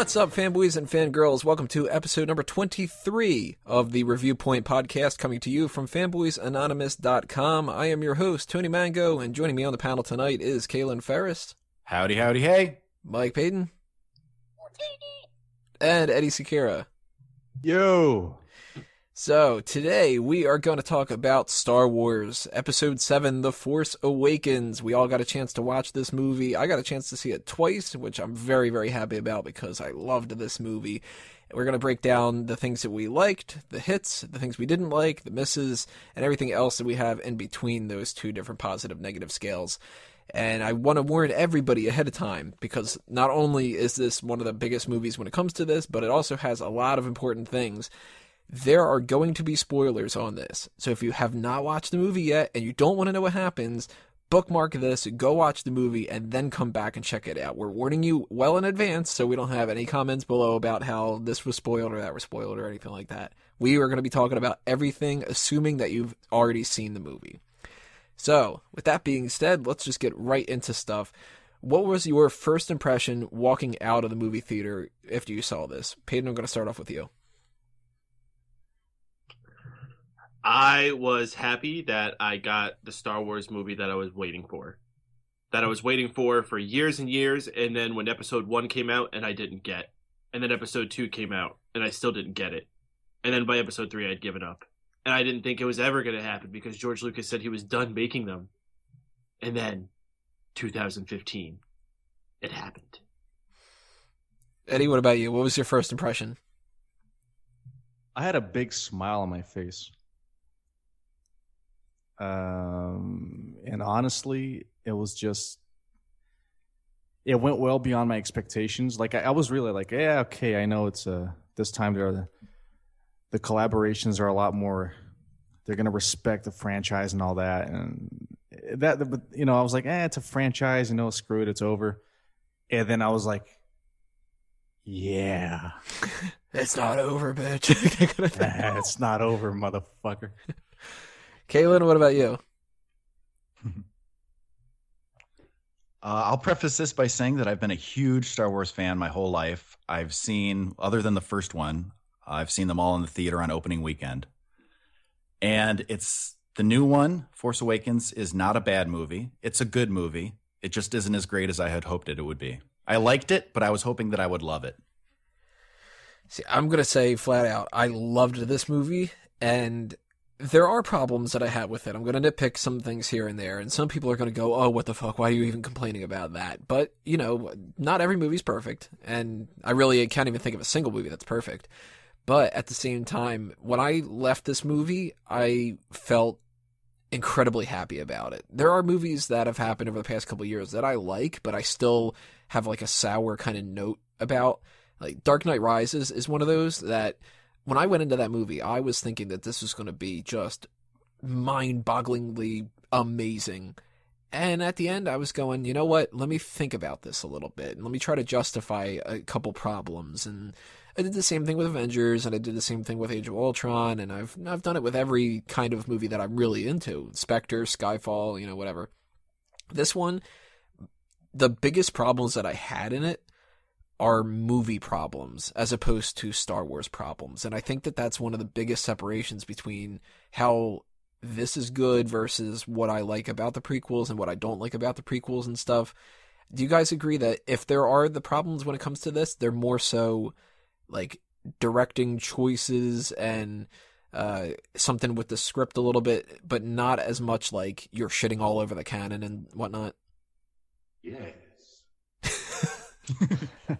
What's up, fanboys and fangirls? Welcome to episode number 23 of the Review Point podcast, coming to you from fanboysanonymous.com. I am your host, Tony Mango, and joining me on the panel tonight is Kaylin Ferris, Howdy, howdy, hey. Mike Payton, and Eddie Sekira. Yo. So, today we are going to talk about Star Wars Episode 7 The Force Awakens. We all got a chance to watch this movie. I got a chance to see it twice, which I'm very, very happy about because I loved this movie. We're going to break down the things that we liked, the hits, the things we didn't like, the misses, and everything else that we have in between those two different positive negative scales. And I want to warn everybody ahead of time because not only is this one of the biggest movies when it comes to this, but it also has a lot of important things there are going to be spoilers on this. So if you have not watched the movie yet and you don't want to know what happens, bookmark this, go watch the movie, and then come back and check it out. We're warning you well in advance so we don't have any comments below about how this was spoiled or that was spoiled or anything like that. We are going to be talking about everything, assuming that you've already seen the movie. So, with that being said, let's just get right into stuff. What was your first impression walking out of the movie theater after you saw this? Peyton, I'm going to start off with you. I was happy that I got the Star Wars movie that I was waiting for. That I was waiting for for years and years, and then when episode one came out and I didn't get, and then episode two came out and I still didn't get it, and then by episode three I'd given up, and I didn't think it was ever going to happen because George Lucas said he was done making them, and then 2015, it happened. Eddie, what about you? What was your first impression? I had a big smile on my face. Um, and honestly, it was just, it went well beyond my expectations. Like I, I was really like, yeah, okay, I know it's a uh, this time there, the collaborations are a lot more. They're gonna respect the franchise and all that, and that, but you know, I was like, eh, it's a franchise, you know, screw it, it's over. And then I was like, yeah, it's not over, bitch. it's not over, motherfucker. Kaylin, what about you? Uh, I'll preface this by saying that I've been a huge Star Wars fan my whole life. I've seen, other than the first one, I've seen them all in the theater on opening weekend. And it's the new one, Force Awakens, is not a bad movie. It's a good movie. It just isn't as great as I had hoped it, it would be. I liked it, but I was hoping that I would love it. See, I'm going to say flat out, I loved this movie, and there are problems that I had with it. I'm going to nitpick some things here and there, and some people are going to go, "Oh, what the fuck? Why are you even complaining about that?" But you know, not every movie's perfect, and I really can't even think of a single movie that's perfect. But at the same time, when I left this movie, I felt incredibly happy about it. There are movies that have happened over the past couple years that I like, but I still have like a sour kind of note about. Like Dark Knight Rises is one of those that when I went into that movie, I was thinking that this was going to be just mind bogglingly amazing. And at the end, I was going, you know what? Let me think about this a little bit and let me try to justify a couple problems. And I did the same thing with Avengers, and I did the same thing with Age of Ultron, and I've I've done it with every kind of movie that I'm really into: Spectre, Skyfall, you know, whatever. This one, the biggest problems that I had in it are movie problems as opposed to Star Wars problems. And I think that that's one of the biggest separations between how this is good versus what I like about the prequels and what I don't like about the prequels and stuff. Do you guys agree that if there are the problems when it comes to this, they're more so like directing choices and uh, something with the script a little bit, but not as much like you're shitting all over the canon and whatnot? Yes.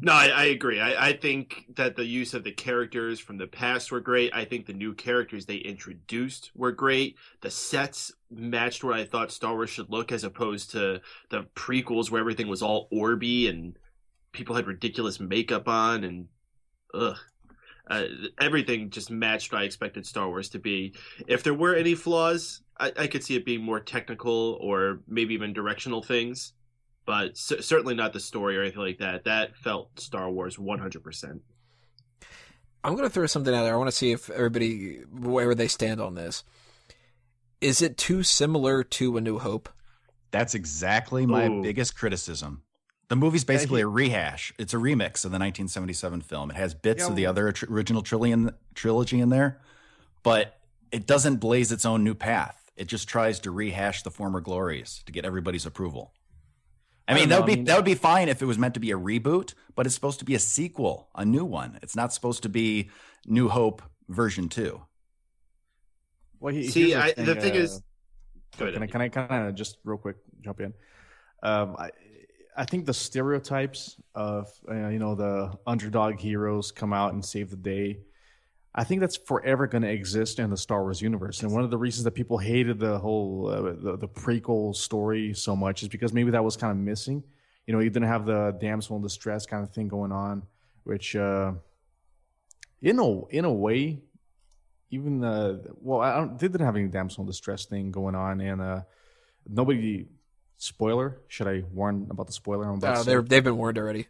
no, I, I agree. I, I, think that the use of the characters from the past were great. I think the new characters they introduced were great. The sets matched where I thought Star Wars should look, as opposed to the prequels where everything was all orby and people had ridiculous makeup on and ugh. Uh, everything just matched what I expected Star Wars to be. If there were any flaws, I, I could see it being more technical or maybe even directional things, but c- certainly not the story or anything like that. That felt Star Wars 100%. I'm going to throw something out there. I want to see if everybody, where they stand on this. Is it too similar to A New Hope? That's exactly my Ooh. biggest criticism. The movie's basically a rehash. It's a remix of the 1977 film. It has bits Yeah, of the other tr- original trillion, trilogy in there, but it doesn't blaze its own new path. It just tries to rehash the former glories to get everybody's approval. I I mean, don't that know, would I be mean- that would be fine if it was meant to be a reboot, but it's supposed to be a sequel, a new one. It's not supposed to be New Hope version 2. Well, he, See, here's I, the thing uh, is, go ahead, can I Andy. can I kind of just real quick jump in? Um, I I think the stereotypes of uh, you know the underdog heroes come out and save the day. I think that's forever going to exist in the Star Wars universe, and one of the reasons that people hated the whole uh, the, the prequel story so much is because maybe that was kind of missing. You know, you didn't have the damsel in distress kind of thing going on, which uh, in a in a way even uh well i didn't have any damsel in distress thing going on and uh nobody spoiler should i warn about the spoiler I'm about Uh, they're they've been warned already.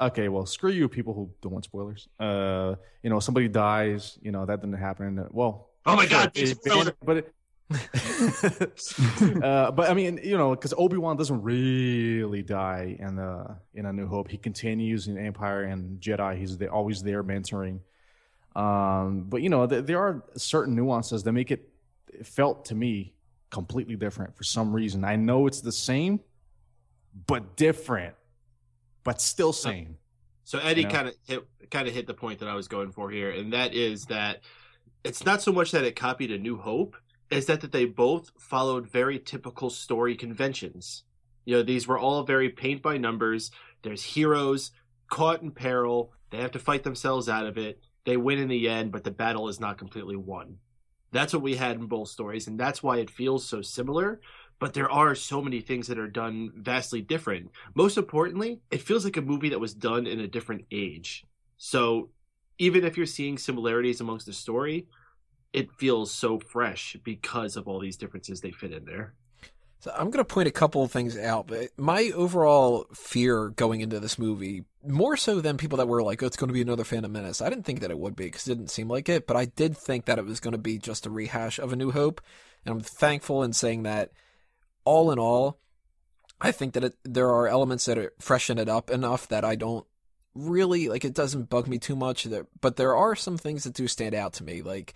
okay well screw you people who don't want spoilers uh you know somebody dies you know that didn't happen well Oh my God, it- spoiler. but it, uh, but I mean, you know, because Obi Wan doesn't really die in the in A New Hope. He continues in Empire and Jedi. He's there, always there mentoring. Um, but you know, th- there are certain nuances that make it, it felt to me completely different for some reason. I know it's the same, but different, but still same. So Eddie You know? kind of hit kind of hit the point that I was going for here, and that is that it's not so much that it copied A New Hope, is that that they both followed very typical story conventions. You know, these were all very paint by numbers. There's heroes caught in peril. They have to fight themselves out of it. They win in the end, but the battle is not completely won. That's what we had in both stories, and that's why it feels so similar. But there are so many things that are done vastly different. Most importantly, it feels like a movie that was done in a different age. So even if you're seeing similarities amongst the story, it feels so fresh because of all these differences they fit in there. So I'm going to point a couple of things out, but my overall fear going into this movie, more so than people that were like, oh, it's going to be another Phantom Menace. I didn't think that it would be because it didn't seem like it, but I did think that it was going to be just a rehash of A New Hope. And I'm thankful in saying that all in all, I think that it, there are elements that are freshen it up enough that I don't really like it doesn't bug me too much there, but there are some things that do stand out to me like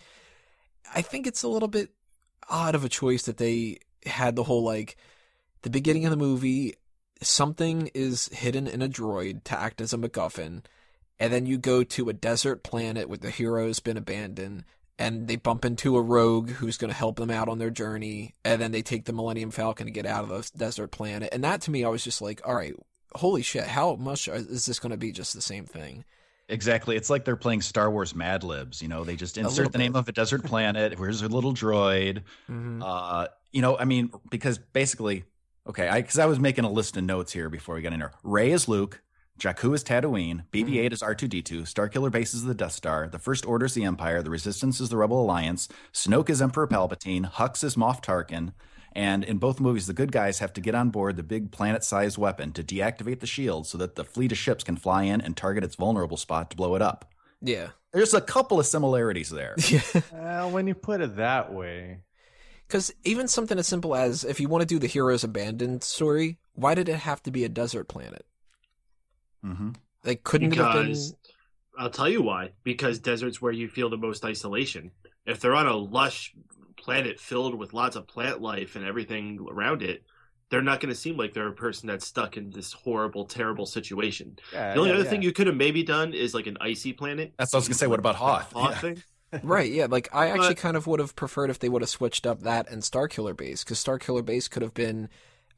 I think it's a little bit odd of a choice that they had the whole like the beginning of the movie something is hidden in a droid to act as a MacGuffin and then you go to a desert planet where the hero's been abandoned and they bump into a rogue who's going to help them out on their journey and then they take the Millennium Falcon to get out of the desert planet and that to me I was just like all right holy shit how much is this going to be just the same thing Exactly. It's like they're playing Star Wars Mad Libs. You know, they just insert the name of a desert planet. Where's a little droid? mm-hmm. Uh, you know, I mean, because basically, okay, I because I was making a list of notes here before we got in here. Rey is Luke, Jakku is Tatooine, BB-8 is R2D2, Starkiller Base is the Death Star, the First Order is the Empire, the Resistance is the Rebel Alliance, Snoke is Emperor Palpatine, Hux is Moff Tarkin, and in both movies, the good guys have to get on board the big planet-sized weapon to deactivate the shield so that the fleet of ships can fly in and target its vulnerable spot to blow it up. yeah There's a couple of similarities there. yeah Uh, when you put it that way, Because even something as simple as if you want to do the hero's abandoned story, why did it have to be a desert planet? hmm Like, couldn't it have been? Because I'll tell you why. Because desert's where you feel the most isolation. If they're on a lush planet filled with lots of plant life and everything around it, they're not going to seem like they're a person that's stuck in this horrible, terrible situation. yeah, The only yeah, other yeah. thing you could have maybe done is like an icy planet. That's what I was gonna say. What about Hoth? Hoth Yeah. thing? Right, yeah. Like, I actually But- kind of would have preferred if they would have switched up that and Starkiller Base, because Starkiller Base could have been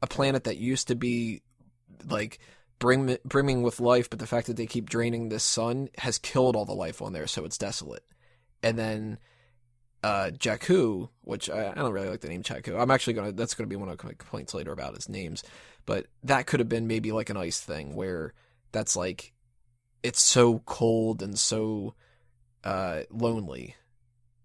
a planet that used to be like bring brimming with life, but the fact that they keep draining this sun has killed all the life on there, so it's desolate. And then uh Jakku, which I, I don't really like the name Jakku. I'm actually gonna that's gonna be one of my complaints later about his names, but that could have been maybe like an ice thing where that's like it's so cold and so uh lonely,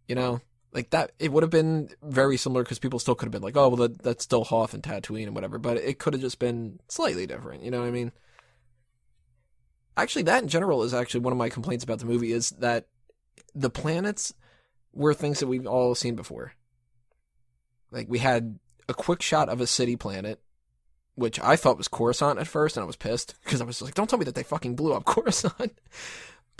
you know. Like that, it would have been very similar because people still could have been like, "Oh, well, that, that's still Hoth and Tatooine and whatever," but it could have just been slightly different. You know what I mean? Actually, that in general is actually one of my complaints about the movie is that the planets were things that we've all seen before. Like we had a quick shot of a city planet which I thought was Coruscant at first, and I was pissed because I was like, "Don't tell me that they fucking blew up Coruscant."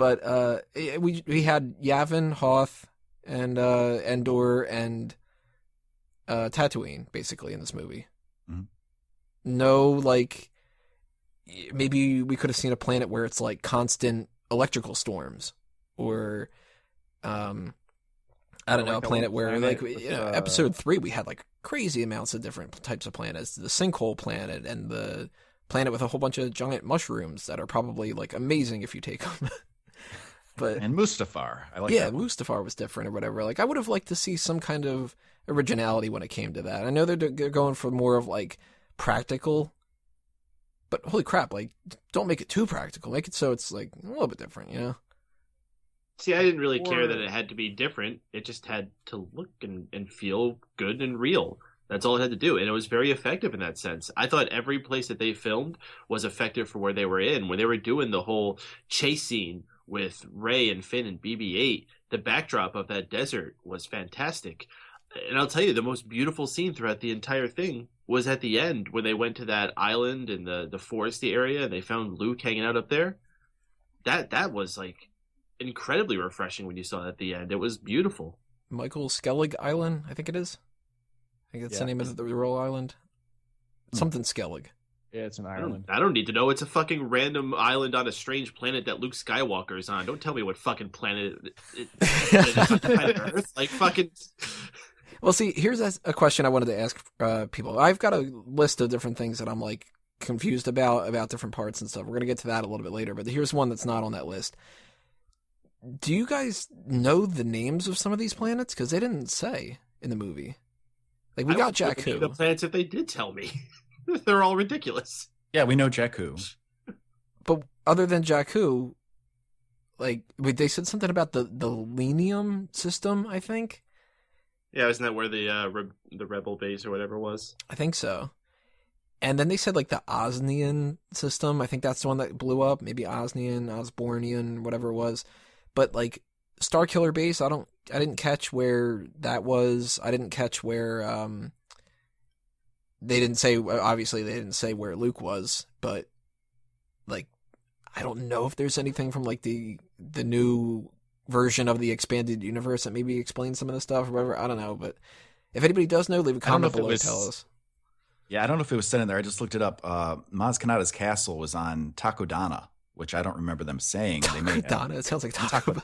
But uh, we we had Yavin, Hoth, and uh, Endor, and uh, Tatooine basically in this movie. Mhm. No, like maybe we could have seen a planet where it's like constant electrical storms, or um, I don't Or know, like a planet where planet like with, you know, uh, episode three we had like crazy amounts of different types of planets, the sinkhole planet and the planet with a whole bunch of giant mushrooms that are probably like amazing if you take them. but And Mustafar. I like yeah, that. Mustafar was different or whatever. Like I would have liked to see some kind of originality when it came to that. I know they're, they're going for more of like practical, but holy crap! Like don't make it too practical. Make it so it's like a little bit different. You know? See, I didn't really care that it had to be different. It just had to look and, and feel good and real. That's all it had to do. And it was very effective in that sense. I thought every place that they filmed was effective for where they were in. When they were doing the whole chase scene with Rey and Finn and BB 8, the backdrop of that desert was fantastic. And I'll tell you, the most beautiful scene throughout the entire thing was at the end when they went to that island in the, the foresty area and they found Luke hanging out up there. That that was like incredibly refreshing when you saw it at the end. It was beautiful. Michael Skellig Island, I think it is. I think that's the Yeah. name of the royal island. Hmm. Something Skellig. Yeah, it's in I don't, I don't need to know. It's a fucking random island on a strange planet that Luke Skywalker is on. Don't tell me what fucking planet it, it, it is planet Earth. Like fucking. Well, see, here's a, a question I wanted to ask uh, people. I've got a list of different things that I'm like confused about about different parts and stuff. We're gonna get to that a little bit later, but here's one that's not on that list. Do you guys know the names of some of these planets? Because they didn't say in the movie. Like we I got would Jakku. The planets, if they did tell me, they're all ridiculous. Yeah, we know Jakku. But other than Jakku, like wait, they said something about the the Lenium system. I think. Yeah, isn't that where the uh, re- the rebel base or whatever was? I think so. And then they said like the Osnian system. I think that's the one that blew up. Maybe Osnian, Osbornian, whatever it was. But like Star Killer Base, I don't, I didn't catch where that was. I didn't catch where. um They didn't say. Obviously, they didn't say where Luke was. But like, I don't know if there's anything from like the the new version of the expanded universe that maybe explains some of the stuff or whatever. I don't know, but if anybody does know, leave a comment below. was- Tell us. Yeah, I don't know if it was said in there. I just looked it up. Uh, Maz Kanata's castle was on Takodana, which I don't remember them saying. They may have. It sounds like Taco Taco-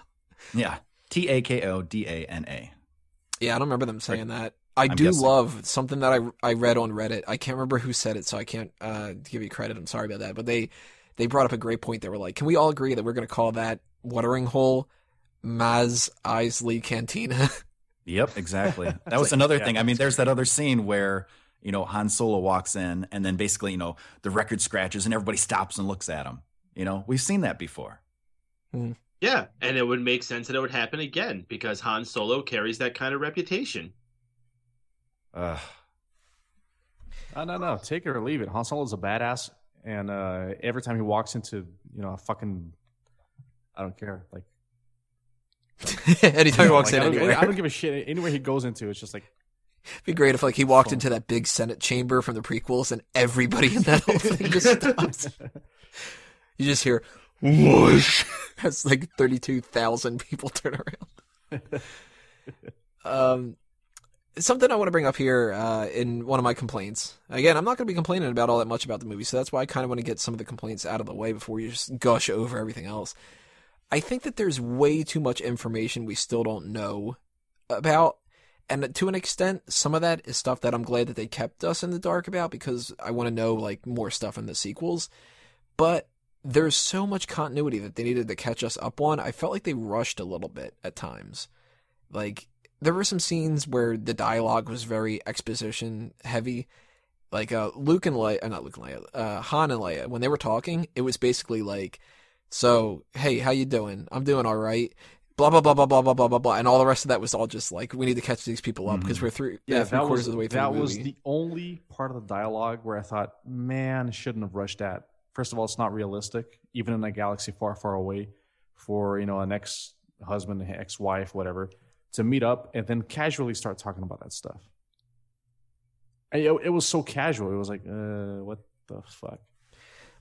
Yeah, T A K O D A N A. Yeah, I don't remember them saying that. I I'm do guessing. love something that I I read on Reddit. I can't remember who said it, so I can't uh, give you credit. I'm sorry about that. But they they brought up a great point. They were like, "Can we all agree that we're going to call that watering hole Maz Eisley Cantina?" Yep, exactly. That was like, another yeah. thing. I mean, there's that other scene where you know Han Solo walks in, and then basically you know the record scratches, and everybody stops and looks at him. You know, we've seen that before. Yeah, and it would make sense that it would happen again because Han Solo carries that kind of reputation. Uh, Uh, no, no, take it or leave it. Han Solo is a badass, and uh, every time he walks into, you know, a fucking, I don't care. Like, Anytime he walks like, in I don't, anywhere, I don't give a shit. Anywhere he goes into, it's just like, it'd be great if like he walked into that big Senate chamber from the prequels and everybody in that whole thing just stops. You just hear whoosh as like thirty two thousand people turn around. um, something I want to bring up here uh, in one of my complaints. Again, I'm not going to be complaining about all that much about the movie, so that's why I kind of want to get some of the complaints out of the way before you just gush over everything else. I think that there's way too much information we still don't know about. And to an extent, some of that is stuff that I'm glad that they kept us in the dark about because I want to know like more stuff in the sequels. But there's so much continuity that they needed to catch us up on. I felt like they rushed a little bit at times. Like there were some scenes where the dialogue was very exposition heavy. Like uh, Luke and Leia, uh, not Luke and Leia, uh, Han and Leia, when they were talking, it was basically like, "So, hey, how you doing? I'm doing all right." Blah blah blah blah blah blah blah blah blah, and all the rest of that was all just like, "We need to catch these people up because Mhm. we're through, yeah, yeah, three quarters was of the way through that the was the only part of the dialogue where I thought, man, shouldn't have rushed that. First of all, it's not realistic, even in a galaxy far, far away, for you know an ex husband, ex wife, whatever, to meet up and then casually start talking about that stuff. It, it was so casual. It was like, uh, what the fuck?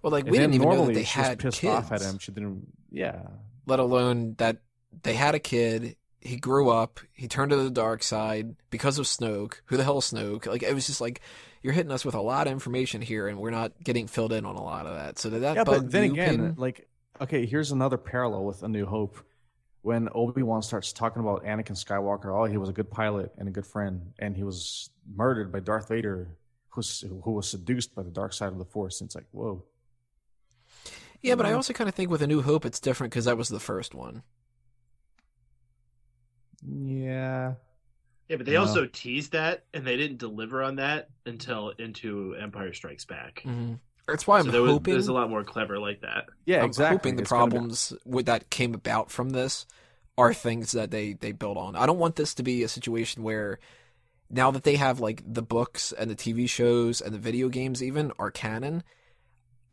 Well, like And we didn't even know that they had pissed kids. off at him. She didn't. Yeah, let alone that they had a kid. He grew up. He turned to the dark side because of Snoke. Who the hell is Snoke? Like it was just like you're hitting us with a lot of information here, and we're not getting filled in on a lot of that. So did that yeah. bug But then you, again, Peyton? like, okay, here's another parallel with A New Hope. When Obi Wan starts talking about Anakin Skywalker, oh, he was a good pilot and a good friend, and he was murdered by Darth Vader, who's, who was seduced by the dark side of the Force. And it's like, whoa. yeah, but I Mhm. also kind of think with A New Hope, it's different because that was the first one. Yeah. Yeah, but they No. also teased that, and they didn't deliver on that until into Empire Strikes Back. Mm-hmm. That's why I'm so there was, hoping. there's a lot more clever like that. Yeah, I'm exactly. hoping the It's gonna be- problems with that came about from this are things that they they build on. I don't want this to be a situation where now that they have like the books and the TV shows and the video games even are canon,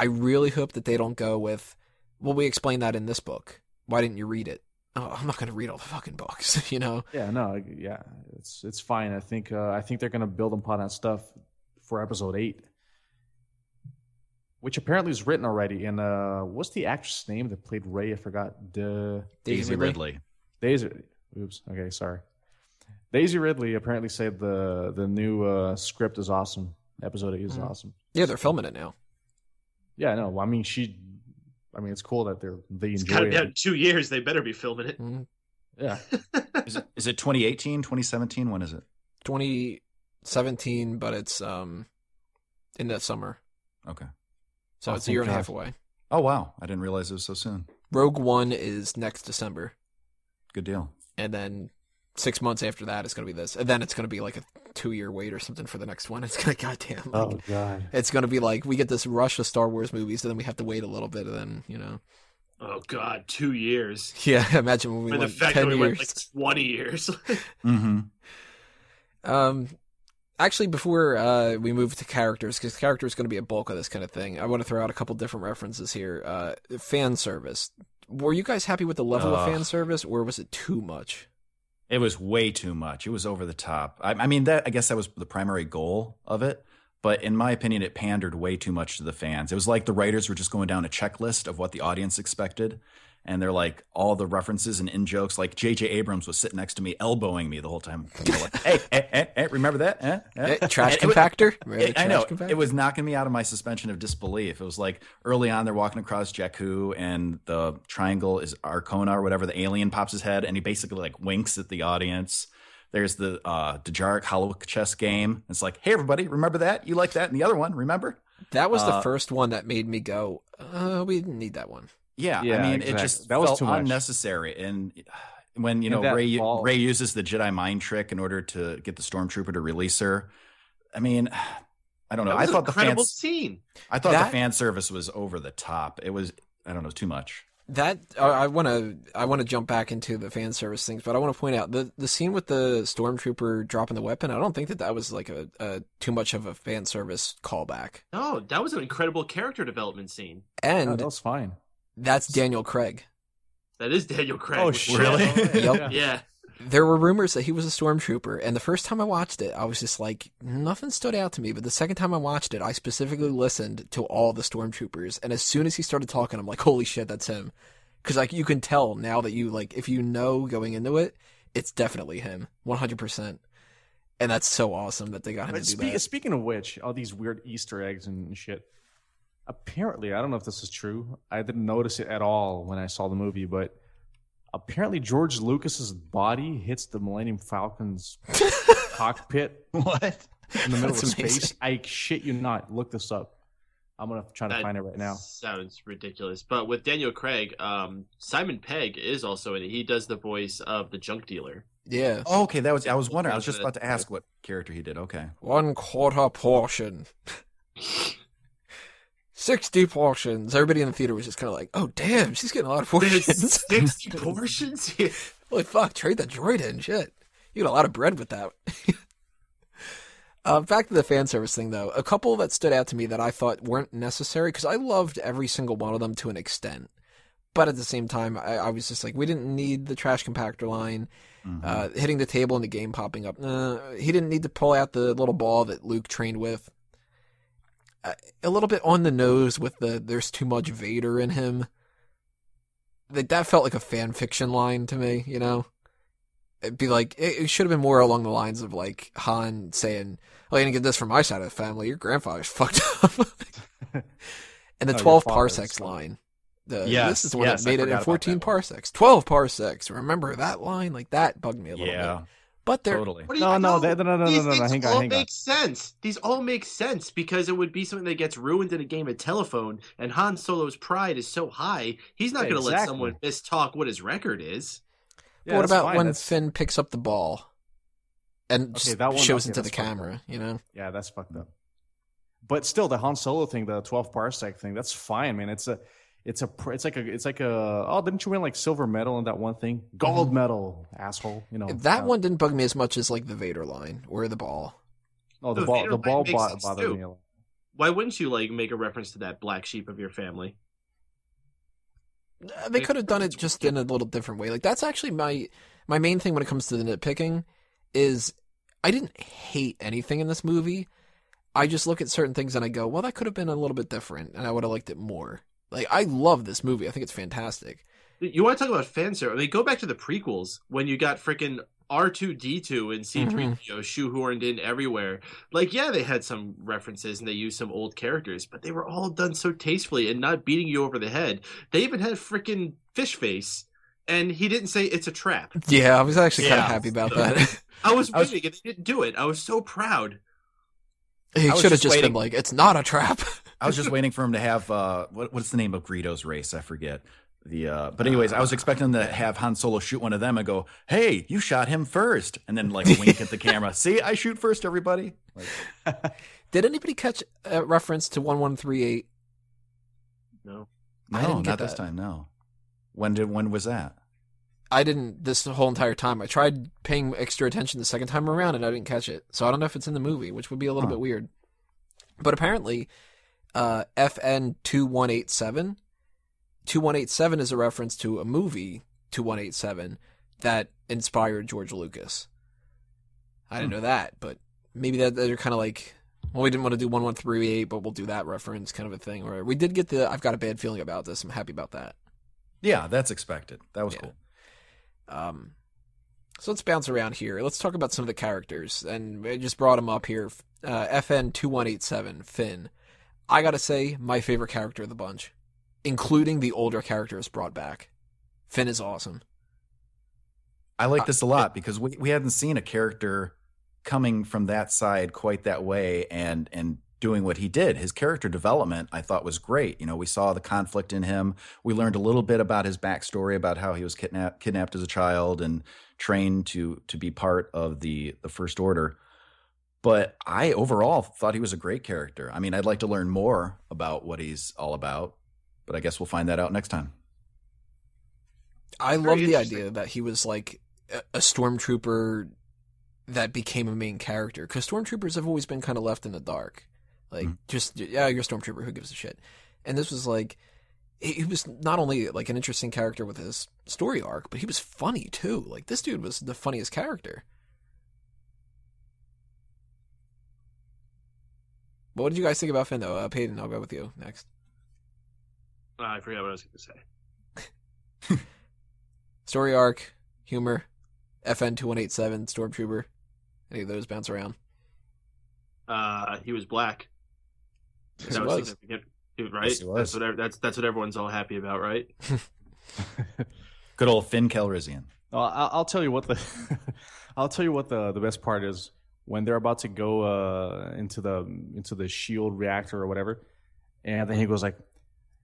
I really hope that they don't go with well we explained that in this book. Why didn't you read it? Oh, I'm not going to read all the fucking books, you know. Yeah, no, yeah, it's it's fine. I think uh, I think they're gonna build upon that stuff for episode eight, which apparently is written already. And uh, what's the actress name that played Rey? I forgot. The Daisy Ridley. Daisy. Oops. Okay, sorry. Daisy Ridley apparently said the the new uh, script is awesome. Episode eight is Mhm. awesome. Yeah, they're filming it now. Yeah, no, I mean she. I mean, it's cool that they're they It's enjoy got to it. out two years. They better be filming it. Mhm. Yeah, Is it, is it 2018, 2017? When is it? 2017, but it's um in the summer, Okay. So Oh, it's a year and a half away. Oh, wow. I didn't realize it was so soon. Rogue One is next December. Good deal. and then six months after that it's going to be this, and then it's going to be like a two-year wait or something for the next one. It's going to goddamn. Like, Oh god. It's going to be like we get this rush of Star Wars movies, and then we have to wait a little bit, and then you know. Oh God, two years. Yeah, imagine when we and the went fact ten that we years. went like twenty years. Mm-hmm. Um, actually, before uh, we move to characters, because character is going to be a bulk of this kind of thing, I want to throw out a couple different references here. Uh, fan service. Were you guys happy with the level of fan service, or was it too much? It was way too much. It was over the top. I, I mean, that I guess that was the primary goal of it. But in my opinion, it pandered way too much to the fans. It was like the writers were just going down a checklist of what the audience expected. And they're like all the references and in jokes. Like J.J. Abrams was sitting next to me, elbowing me the whole time. Like, hey, hey, hey, hey, remember that? Eh, eh? Eh, trash And it compactor. Remember It- the I know compactor? it was knocking me out of my suspension of disbelief. It was like early on, they're walking across Jakku, and the triangle is Arcona or whatever. The alien pops his head, and he basically like winks at the audience. There's the uh, Dejarik hollow chess game. It's like, hey, everybody, remember that? You like that? And the other one, remember? That was the Uh, first one that made me go, uh, we didn't need that one. Yeah, Yeah, I mean, exactly. it just That was felt too much. unnecessary. And when you know Rey ball- Rey uses the Jedi mind trick in order to get the stormtrooper to release her, I mean, I don't know. That I was an thought the incredible scene. I thought That- the fan service was over the top. It was, I don't know, too much. That I want to I want to jump back into the fan service things, but I want to point out the the scene with the stormtrooper dropping the weapon. I don't think that that was like a, a too much of a fan service callback, No, that was an incredible character development scene. Yeah, and that was fine. that's Daniel Craig. That is Daniel Craig. Oh shit! Really? Yep. Yeah. There were rumors that he was a stormtrooper, and the first time I watched it, I was just like, nothing stood out to me. But the second time I watched it, I specifically listened to all the stormtroopers, and as soon as he started talking, I'm like, holy shit, that's him. Because like you can tell now that you like if you know going into it, it's definitely him, 100. percent And that's so awesome that they got him But to do spe- that. speaking of which, all these weird Easter eggs and shit. Apparently, I don't know if this is true. I didn't notice it at all when I saw the movie, but apparently George Lucas's body hits the Millennium Falcon's cockpit What? in the middle That's of space. amazing. I shit you not. Look this up. I'm gonna try to That find it right now. Sounds ridiculous. But with Daniel Craig, um, Simon Pegg is also in it. He does the voice of the junk dealer. Yeah, Oh, okay, that was. I was wondering. I was just about to ask what character he did. Okay. one quarter portion, sixty portions. Everybody in the theater was just kind of like, oh damn, she's getting a lot of There's portions. 60 portions? Holy fuck, trade the droid in. Shit. You got a lot of bread with that. uh, back to the fan service thing, though. A couple that stood out to me that I thought weren't necessary, because I loved every single one of them to an extent. but at the same time, I, I was just like, we didn't need the trash compactor line. Mhm. Uh, hitting the table and the game popping up. Uh, he didn't need to pull out the little ball that Luke trained with. Uh, a little bit on the nose with the there's too much Vader in him. That that felt like a fan fiction line to me, you know. It'd be like it, it should have been more along the lines of like Han saying, "Oh, you didn't get this from my side of the family. Your grandfather's fucked up." and the Oh, your twelve parsecs line. The, Yes, this is the one yes, that made it forgot in 14 parsecs. 12 parsecs. Remember that line? Like that bugged me a little bit. Yeah, But they're totally. You- No, no, no, that- no, no, no, These no, no, things hang on, all hang make on. sense. These all make sense because it would be something that gets ruined in a game of telephone, and Han Solo's pride is so high, he's not Yeah, going to let exactly. someone mistalk what his record is. Yeah, what about fine, when that's- Finn picks up the ball and Okay, just one- shows okay, into the that's fucked up. camera? You know, Yeah, that's fucked up. But still, the Han Solo thing, the 12 parsec thing, that's fine, man. It's a, it's a, it's like a, it's like a. Oh, didn't you win like silver medal in that one thing? Gold medal, asshole. You know that uh, one didn't bug me as much as like the Vader line or the ball. Oh, the The ball, Vader the ball bo- bothered too. me. a lot. Why wouldn't you like make a reference to that black sheep of your family? Uh, They could have done it just in a little different way. Like that's actually my my main thing when it comes to the nitpicking is I didn't hate anything in this movie. I just look at certain things and I go, well, that could have been a little bit different, and I would have liked it more. Like I love this movie. I think it's fantastic. You want to talk about fan service? I mean, go back to the prequels when you got freaking R two D two and C three PO mm-hmm. shoehorned in everywhere. Like, yeah, they had some references and they used some old characters, but they were all done so tastefully and not beating you over the head. They even had freaking fish face, and he didn't say it's a trap. Yeah, I was actually kind of happy about that. I was I was- waiting, and they didn't do it. I was so proud. He I should have just just been like, it's not a trap. I was just waiting for him to have uh, what, what's the name of Greedo's race? I forget the. Uh, but anyways, I was expecting him to have Han Solo shoot one of them and go, "Hey, you shot him first. and then like wink at the camera. See, I shoot first, everybody. Like, Did anybody catch a reference to one one three eight? No, no, I didn't get not this time. No. When did when was that? I didn't this whole entire time. I tried paying extra attention the second time around and I didn't catch it. So I don't know if it's in the movie, which would be a little Huh. bit weird. But apparently, uh, FN two one eight seven, two one eight seven is a reference to a movie two one eight seven that inspired George Lucas. I didn't Hmm. know that, but maybe that they're kind of like, well, we didn't want to do one one three eight, but we'll do that reference kind of a thing. Or we did get the. I've got a bad feeling about this. I'm happy about that. Yeah, that's expected. That was Yeah. cool. Um, so let's bounce around here. Let's talk about some of the characters, and I just brought him up here. Uh, FN two one eight seven Finn. I gotta say, my favorite character of the bunch, including the older characters brought back. Finn is awesome. I Uh, like this a lot because we, we hadn't seen a character coming from that side quite that way and and doing what he did. His character development I thought was great. You know, we saw the conflict in him. We learned a little bit about his backstory, about how he was kidnapped kidnapped as a child and trained to to be part of the the first order. But I overall thought he was a great character. I mean, I'd like to learn more about what he's all about, but I guess we'll find that out next time. I Very love the idea that he was like a, a stormtrooper that became a main character because stormtroopers have always been kind of left in the dark. Like, Mhm. just yeah, you're a stormtrooper. Who gives a shit? And this was like, he, he was not only like an interesting character with his story arc, but he was funny too. Like this dude was the funniest character. What did you guys think about Finn though? Uh, Peyton, I'll go with you next. Uh, I forgot what I was going to say. Story arc, humor, FN two one eight seven, stormtrooper. Any of those bounce around? Uh, he was black. Yes, That was was. significant, right? Yes, he was. That's what that's that's what everyone's all happy about, right? Good old Finn Calrissian. Well, I'll, I'll tell you what the I'll tell you what the the best part is when they're about to go uh, into the into the shield reactor or whatever, and then he goes like,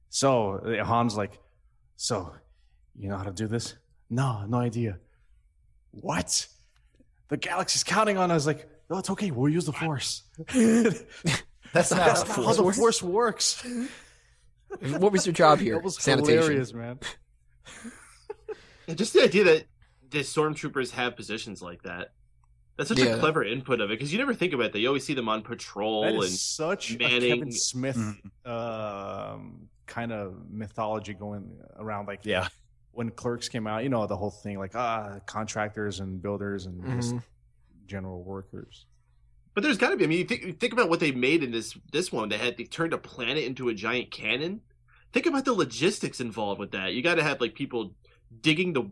"So Han's like, so you know how to do this? No, no idea. What? The galaxy's counting on us. Like, no, it's okay. We'll use the force. That's not That's how not how the works. force works. What was your job here? That was Sanitation. hilarious, man. Just the idea that the stormtroopers have positions like that. That's such Yeah. a clever input of it because you never think about that. You always see them on patrol That and is such a Manning- Kevin Smith Mhm. um, kind of mythology going around. Like Yeah. when Clerks came out, you know the whole thing, like ah, contractors and builders and just Mhm. general workers. But there's got to be. I mean, you think, think about what they made in this this one. They had they turned a planet into a giant cannon. Think about the logistics involved with that. You got to have like people digging the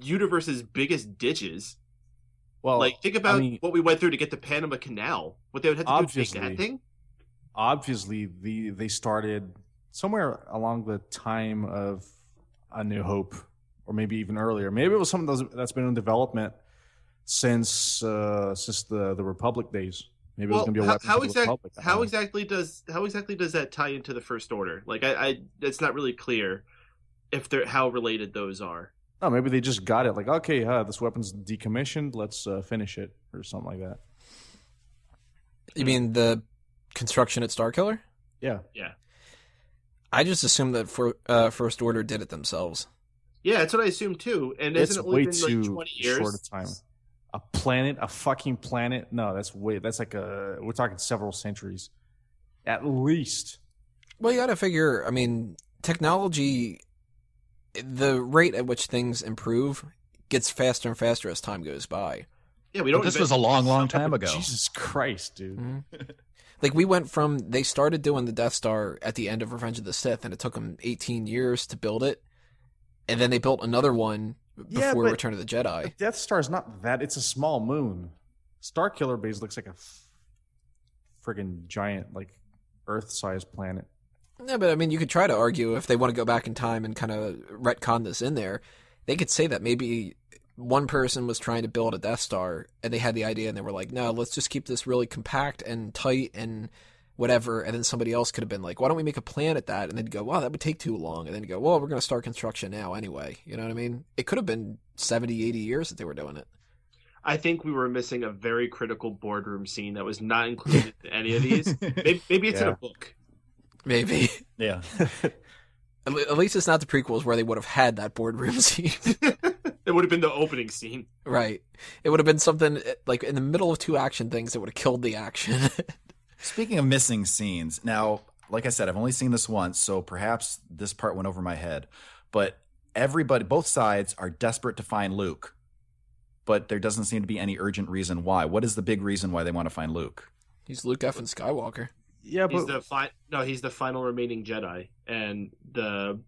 universe's biggest ditches. Well, like think about I mean, what we went through to get the Panama Canal. What they would have to do to make Obviously. that thing. obviously the they started somewhere along the time of A New Hope, or maybe even earlier. Maybe it was something that's been in development since uh, since the the Republic days. Maybe it was Well, going to be a how, weapon how for the exact, Republic. How exactly does how exactly does that tie into the First Order? Like, I, I it's not really clear if they're how related those are. No, maybe they just got it. Like, okay, uh, this weapon's decommissioned. Let's uh, finish it or something like that. You mean the construction at Starkiller? Yeah, yeah. I just assumed that for uh, First Order did it themselves. Yeah, that's what I assume too. And it's isn't it only way been too like twenty years? short of time. A planet, a fucking planet. No, that's way. That's like a. We're talking several centuries, at least. Well, you got to figure. I mean, technology, the rate at which things improve gets faster and faster as time goes by. Yeah, we don't. this was a long, long time ago. Jesus Christ, dude. Mhm. like we went from they started doing the Death Star at the end of Revenge of the Sith, and it took them 18 years to build it, and then they built another one before Yeah, but- Return of the Jedi. Death Star is not that. It's a small moon. Star Killer Base looks like a f- friggin' giant, like Earth-sized planet. Yeah, but I mean, you could try to argue if they want to go back in time and kind of retcon this in there, they could say that maybe one person was trying to build a Death Star and they had the idea and they were like, no, let's just keep this really compact and tight and whatever. And then somebody else could have been like, why don't we make a plan at that? And then go, wow, that would take too long. And then go, well, we're going to start construction now anyway. You know what I mean? It could have been 70, 80 years that they were doing it. I think we were missing a very critical boardroom scene that was not included in any of these. Maybe, maybe it's in a book. Maybe. Yeah. At at least it's not the prequels where they would have had that boardroom scene. it would have been the opening scene. Right. It would have been something eh, like in the middle of two action things that would have killed the action. Speaking of missing scenes, now, like I said, I've only seen this once, so perhaps this part went over my head. But everybody, both sides are desperate to find Luke, but there doesn't seem to be any urgent reason why. What is the big reason why they want to find Luke? He's Luke F. and Skywalker. Yeah, He's the fi- no, he's the final remaining Jedi, and the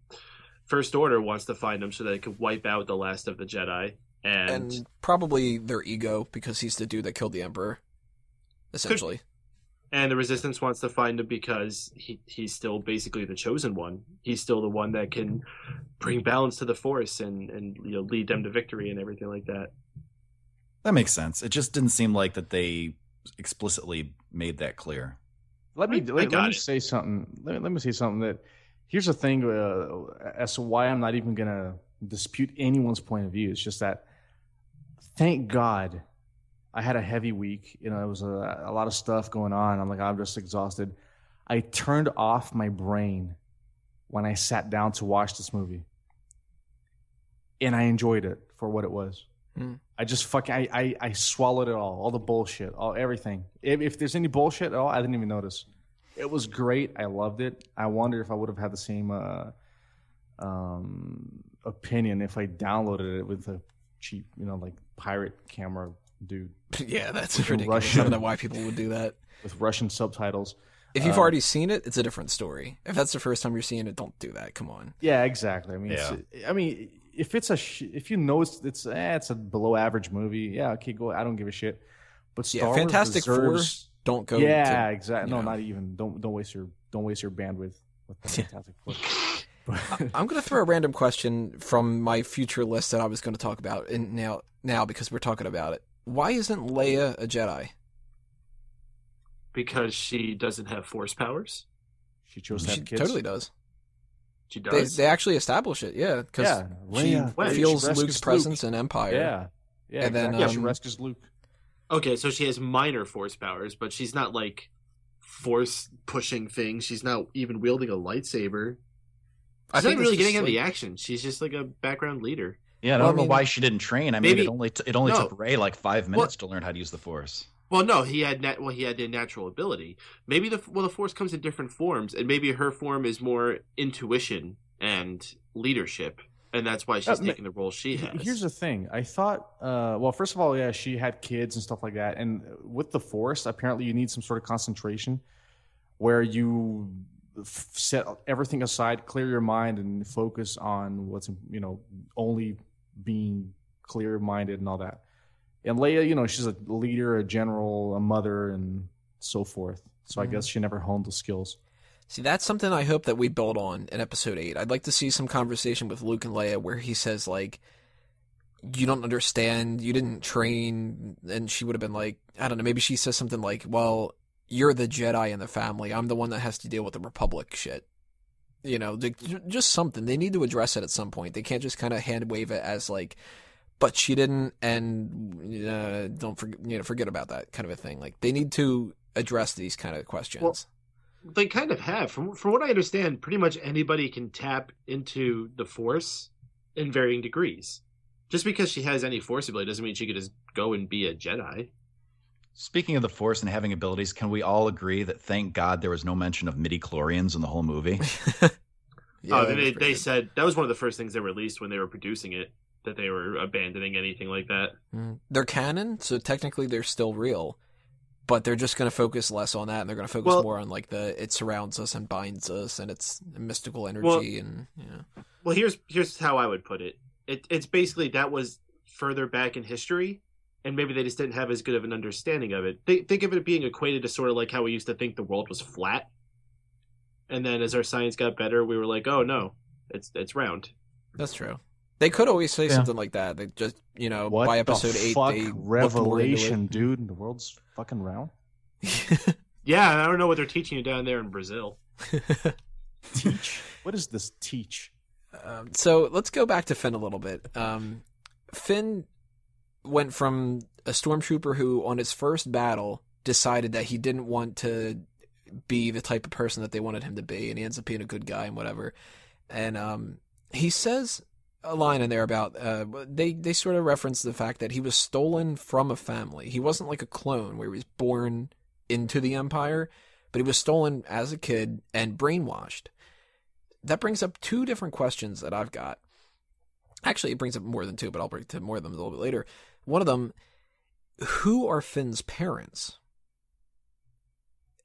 First Order wants to find him so they could wipe out the last of the Jedi. And, And probably their ego because he's the dude that killed the Emperor. Essentially. And the Resistance wants to find him because he he's still basically the chosen one. He's still the one that can bring balance to the Force and and you know lead them to victory and everything like that. That makes sense. It just didn't seem like that they explicitly made that clear. let me I let, let me it. say something. Let, me- let me say something that here's the thing uh, as to why I'm not even gonna dispute anyone's point of view. It's just that thank God I had a heavy week. You know, it was a, a lot of stuff going on. I'm like I'm just exhausted. I turned off my brain when I sat down to watch this movie, and I enjoyed it for what it was. Hmm. I just fucking I, I I swallowed it all, all the bullshit, all everything. If, if there's any bullshit at all, I didn't even notice. It was great. I loved it. I wonder if I would have had the same uh, um, opinion if I downloaded it with a cheap, you know, like pirate camera dude yeah, that's With a ridiculous. I Russian- don't know why people would do that. with Russian subtitles. If you've Uh, already seen it, it's a different story. If that's the first time you're seeing it, don't do that. Come on. Yeah, exactly. I mean, Yeah. it's, I mean, if it's a sh- if you know it's it's eh, it's a below average movie, yeah, okay, go. I don't give a shit. But Star Yeah, Wars Fantastic Four, Don't go. yeah, to- exactly. No, know. not even. Don't don't waste your don't waste your bandwidth with the Fantastic Four. I'm going to throw a random question from my future list that I was going to talk about in now now because we're talking about it. Why isn't Leia a Jedi? because she doesn't have Force powers. she chose to She have kids. totally does. She They, does. they actually establish it, yeah, because Yeah, she Leia. Wait, feels she rescues Luke's Luke. presence in Empire. Yeah, yeah, And then, exactly. yeah. She um, rescues Luke. Okay, so she has minor Force powers, but she's not like Force pushing things. She's not even wielding a lightsaber. I think not really getting just in the action. She's just like a background leader. Yeah, I don't I know mean, why she didn't train. I mean, maybe- it only t- it only no. took Rey like five minutes to learn how to use the Force. Well, no, he had nat- well, he had the natural ability. Maybe the well, the force comes in different forms, and maybe her form is more intuition and leadership, and that's why she's Uh, taking the role she has. Here's the thing. I thought, uh, well, first of all, yeah, she had kids and stuff like that. And with the Force, apparently you need some sort of concentration where you set everything aside, clear your mind, and focus on what's, you know, only being clear minded and all that. And Leia, you know, she's a leader, a general, a mother, and so forth. So I Mhm. guess she never honed the skills. See, that's something I hope that we build on in episode 8. I'd like to see some conversation with Luke and Leia where he says, like, you don't understand, you didn't train. And she would have been like, I don't know, maybe she says something like, well, you're the Jedi in the family. I'm the one that has to deal with the Republic shit. You know, just something. They need to address it at some point. They can't just kind of hand wave it as, like, but she didn't, and uh, don't forget, you know, forget about that kind of a thing. Like, they need to address these kind of questions. Well, they kind of have. From from what I understand, pretty much anybody can tap into the force in varying degrees. Just because she has any force ability doesn't mean she could just go and be a Jedi. Speaking of the Force and having abilities, can we all agree that thank God there was no mention of midi-chlorians in the whole movie? Yeah, oh, they, they said that was one of the first things they released when they were producing it that they were abandoning anything like that. Mm. They're canon, so technically they're still real, but they're just going to focus less on that, and they're going to focus Well- more on like the it surrounds us and binds us, and it's mystical energy, Well- and yeah, Well, here's here's how I would put it. It it's basically that was further back in history, and maybe they just didn't have as good of an understanding of it. Think think of it being equated to sort of like how we used to think the world was flat, and then as our science got better, we were like, oh no, it's it's round. that's true. They could always say Yeah. something like that. They just you know What by the episode eight fuck they looked more into revelation, it. dude? The world's fucking round. Yeah, I don't know what they're teaching you down there in Brazil. Teach. what is this teach? Um, so let's go back to Finn a little bit. Um, Finn went from a stormtrooper who, on his first battle, decided that he didn't want to be the type of person that they wanted him to be, and he ends up being a good guy and whatever. And um, he says a line in there about uh, they they sort of reference the fact that he was stolen from a family. He wasn't like a clone where he was born into the Empire, but he was stolen as a kid and brainwashed that brings up two different questions that I've got. Actually, it brings up more than two, but I'll bring to more of them a little bit later. One of them, who are Finn's parents?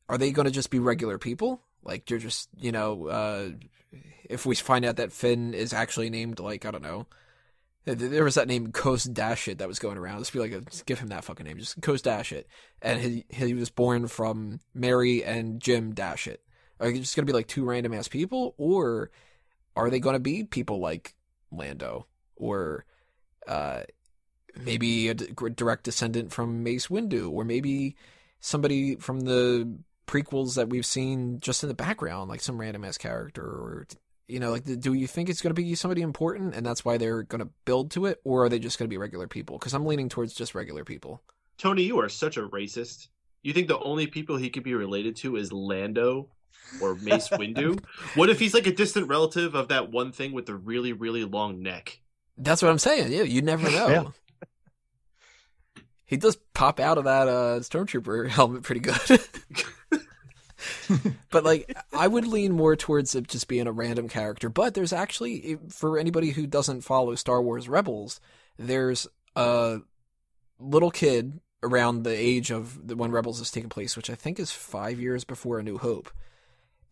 Are they going to just be regular people? Like they're just, you know, uh, if we find out that Finn is actually named like I don't know, there was that name Coast Dash it that was going around. Let's be like, a, just give him that fucking name, just Coast Dash it. and he he was born from Mary and Jim Dash it. Are they just going to be like two random ass people, or are they going to be people like Lando, or uh, maybe a d- direct descendant from Mace Windu, or maybe somebody from the prequels that we've seen just in the background, like some random ass character, or you know, like do you think it's going to be somebody important, and that's why they're going to build to it, or are they just going to be regular people? Because I'm leaning towards just regular people. Tony, you are such a racist. You think the only people he could be related to is Lando or Mace Windu? What if he's like a distant relative of that one thing with the really, really long neck? That's what I'm saying. Yeah, you never know. He does pop out of that uh, stormtrooper helmet pretty good. but like, I would lean more towards it just being a random character. But there's actually, for anybody who doesn't follow Star Wars Rebels, there's a little kid around the age of when Rebels is taking place, which I think is five years before A New Hope.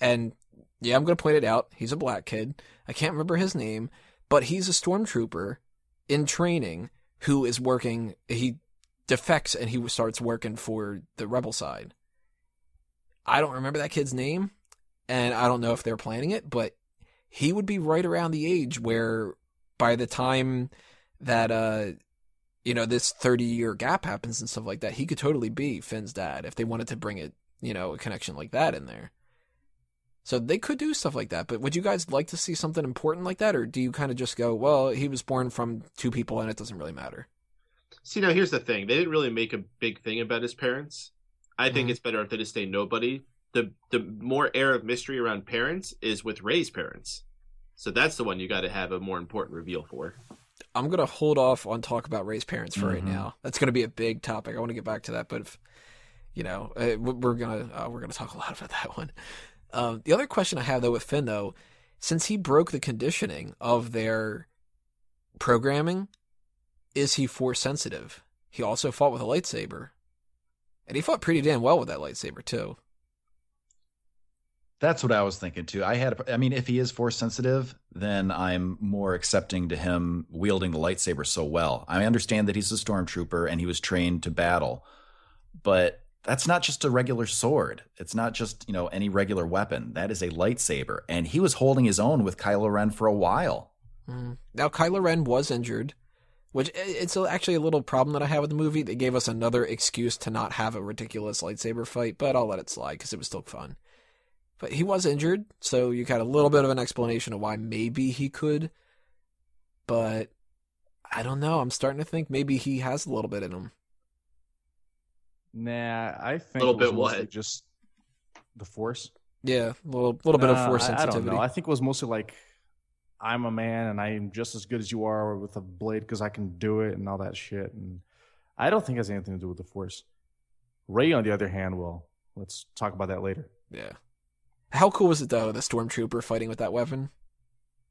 And yeah, I'm going to point it out. He's a black kid. I can't remember his name, but he's a stormtrooper in training who is working. He defects and he starts working for the rebel side. I don't remember that kid's name, and I don't know if they're planning it, but he would be right around the age where by the time that uh you know this 30 year gap happens and stuff like that he could totally be Finn's dad if they wanted to bring it you know a connection like that in there so they could do stuff like that but would you guys like to see something important like that or do you kind of just go well he was born from two people and it doesn't really matter See, now here's the thing: they didn't really make a big thing about his parents. I think Mhm. it's better if they just stay nobody. The the more air of mystery around parents is with Rey's parents, so that's the one you got to have a more important reveal for. I'm gonna hold off on talk about Rey's parents for right Mhm. now. That's gonna be a big topic. I want to get back to that, but if you know, uh, we- we're gonna uh, we're gonna talk a lot about that one. Um, the other question I have though with Finn though, since he broke the conditioning of their programming, is he force sensitive? He also fought with a lightsaber, and he fought pretty damn well with that lightsaber too. That's what I was thinking too. I had, I mean, if he is force sensitive, then I'm more accepting to him wielding the lightsaber so well. I understand that he's a stormtrooper and he was trained to battle, but that's not just a regular sword. It's not just, you know, any regular weapon. That is a lightsaber. And he was holding his own with Kylo Ren for a while. Mm. Now Kylo Ren was injured, which it's actually a little problem that I have with the movie. They gave us another excuse to not have a ridiculous lightsaber fight, but I'll let it slide because it was still fun. But he was injured, so you got a little bit of an explanation of why maybe he could. But I don't know. I'm starting to think maybe he has a little bit in him. Nah, I think a Little bit mostly what? Just the force. Yeah, a little little bit of Nah, force I- I, don't know. I think it was mostly like I'm a man and I'm just as good as you are with a blade because I can do it and all that shit. And I don't think it has anything to do with the force. Rey, on the other hand, will. Let's talk about that later. yeah. How cool was it though? The stormtrooper fighting with that weapon.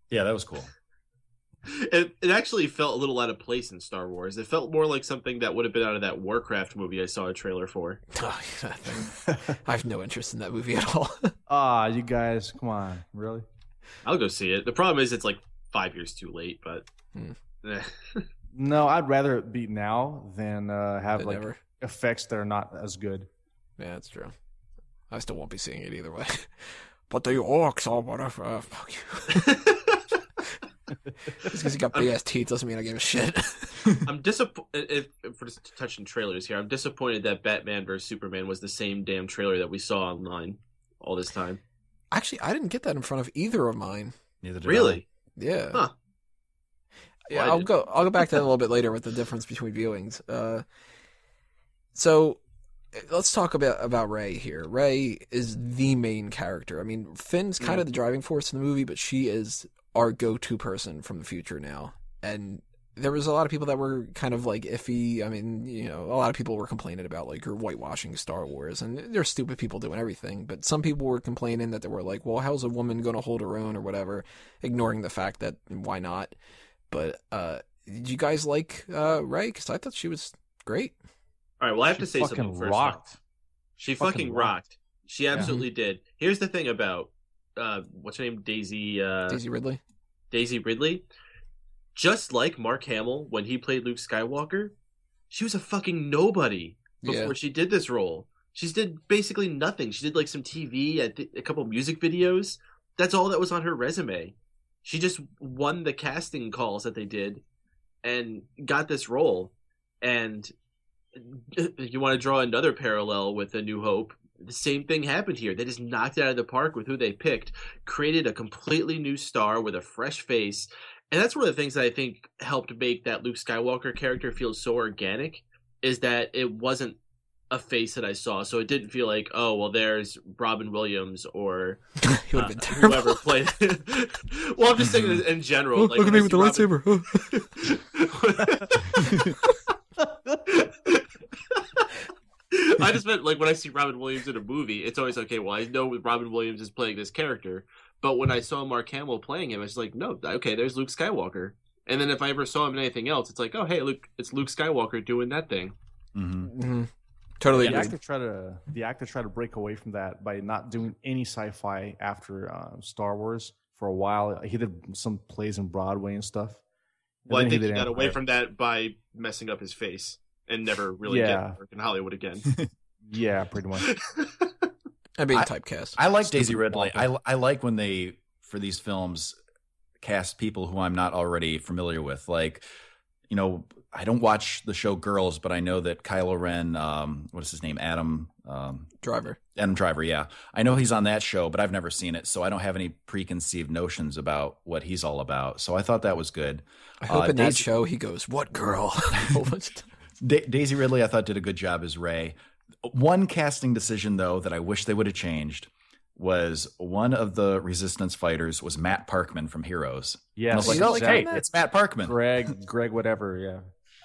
Yeah, that was cool. It, it actually felt a little out of place in Star Wars. It felt more like something that would have been out of that Warcraft movie I saw a trailer for. Oh, yeah. I have no interest in that movie at all. Ah, you guys, come on, really? I'll go see it. The problem is it's like five years too late, but Hmm. eh. No, I'd rather it be now than uh, have But like never. effects that are not as good. Yeah, that's true. I still won't be seeing it either way. But the orcs are whatever. Uh, fuck you. Just because you got big ass teeth doesn't mean I give a shit. I'm disappointed. If, if we're just touching trailers here, I'm disappointed that Batman vs Superman was the same damn trailer that we saw online all this time. Actually, I didn't get that in front of either of mine. Neither did I Really? Yeah. Huh. Yeah, Well, I I'll did. go. I'll go back to that a little bit later with the difference between viewings. Uh, so let's talk about about Rey here. Rey is the main character. I mean, Finn's kind of the driving force in the movie, but she is our go-to person from the future now. And there was a lot of people that were kind of like iffy. I mean, you know, a lot of people were complaining about like you're whitewashing Star Wars, and there's stupid people doing everything. But some people were complaining that they were like, well, how's a woman going to hold her own or whatever, ignoring the fact that why not. But uh, did you guys like uh, Rey? Because I thought she was great. All right. Well, I have She to say fucking something first. rocked. She Fucking fucking rocked. rocked. She absolutely did. Here's the thing about uh, what's her name, Daisy. Uh, Daisy Ridley. Daisy Ridley. Just like Mark Hamill when he played Luke Skywalker, she was a fucking nobody before Yeah. she did this role. She did basically nothing. She did like some TV, I thi- a couple music videos. That's all that was on her resume. She just won the casting calls that they did and got this role. And uh, you want to draw another parallel with A New Hope. The same thing happened here. They just knocked it out of the park with who they picked, created a completely new star with a fresh face. And that's one of the things that I think helped make that Luke Skywalker character feel so organic is that it wasn't a face that I saw. So it didn't feel like, oh, well, there's Robin Williams or uh, whoever played. well, I'm just saying in- in general. Oh, like, look at me with the Robin- lightsaber. I just meant like when I see Robin Williams in a movie, it's always okay. Well, I know Robin Williams is playing this character, but when I saw Mark Hamill playing him, it's like, no, okay, there's Luke Skywalker. And then if I ever saw him in anything else, it's like, oh, hey, Luke, it's Luke Skywalker doing that thing. hmm Mhm. Totally the actor tried to the actor tried to break away from that by not doing any sci-fi after uh, Star Wars for a while. He did some plays in Broadway and stuff. And Well, I think he did got away from that by messing up his face and never really Yeah. getting work in Hollywood again. Yeah, pretty much. and mean, typecast. I like Stupid Daisy Ridley. I, I like when they, for these films, cast people who I'm not already familiar with. Like, you know, I don't watch the show Girls, but I know that Kylo Ren, um, what is his name? Adam, um, Driver. Adam Driver. Yeah. I know he's on that show, but I've never seen it. So I don't have any preconceived notions about what he's all about. So I thought that was good. I hope Uh, in that show he goes, "What girl?" a whole bunch of times. Da- Daisy Ridley, I thought did a good job as Rey. One casting decision though that I wish they would have changed was one of the resistance fighters was Matt Parkman from Heroes. And I Yeah, was like, you oh, like hey, it's Matt Parkman. Greg, Greg, whatever. Yeah,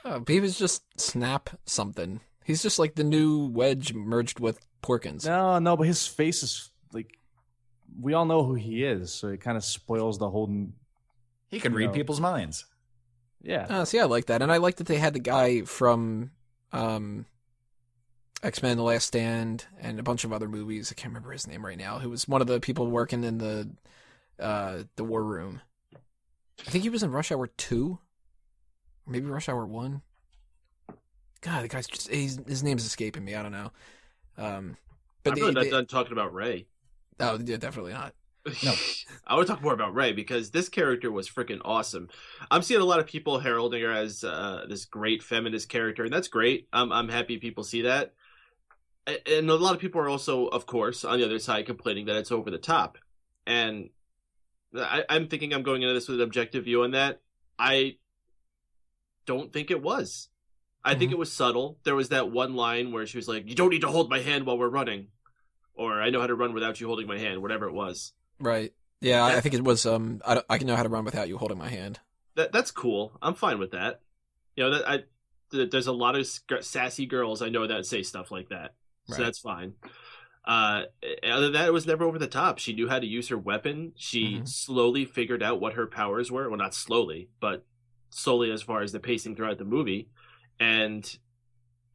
Oh, he was just snap something. He's just like the new Wedge merged with Porkins. No, no, but his face is like we all know who he is, so it kind of spoils the whole. He can read know. people's minds. Yeah, Uh, see, I like that, and I like that they had the guy from um, X Men: The Last Stand and a bunch of other movies. I can't remember his name right now. Who was one of the people working in the uh, the war room? I think he was in Rush Hour Two, or maybe Rush Hour One. God, the guy's just he's, his name's escaping me. I don't know. Um, but I'm they- really not they- done talking about Rey. oh, yeah, definitely not. No. I want to talk more about Rey because this character was freaking awesome. I'm seeing a lot of people heralding her as uh, this great feminist character, and that's great. I'm I'm happy people see that. And a lot of people are also, of course, on the other side complaining that it's over the top. And I, I'm thinking I'm going into this with an objective view on that. I don't think it was. I think Mhm. it was subtle. There was that one line where she was like, "You don't need to hold my hand while we're running," or "I know how to run without you holding my hand," whatever it was. Right. Yeah, I, I think it was. Um, I, I can know how to run without you holding my hand. that that's cool. I'm fine with that. You know, that I there's a lot of sassy girls I know that say stuff like that, so that's fine. Uh, other than that, it was never over the top. She knew how to use her weapon. She Mhm. slowly figured out what her powers were. Well, not slowly, but slowly as far as the pacing throughout the movie. And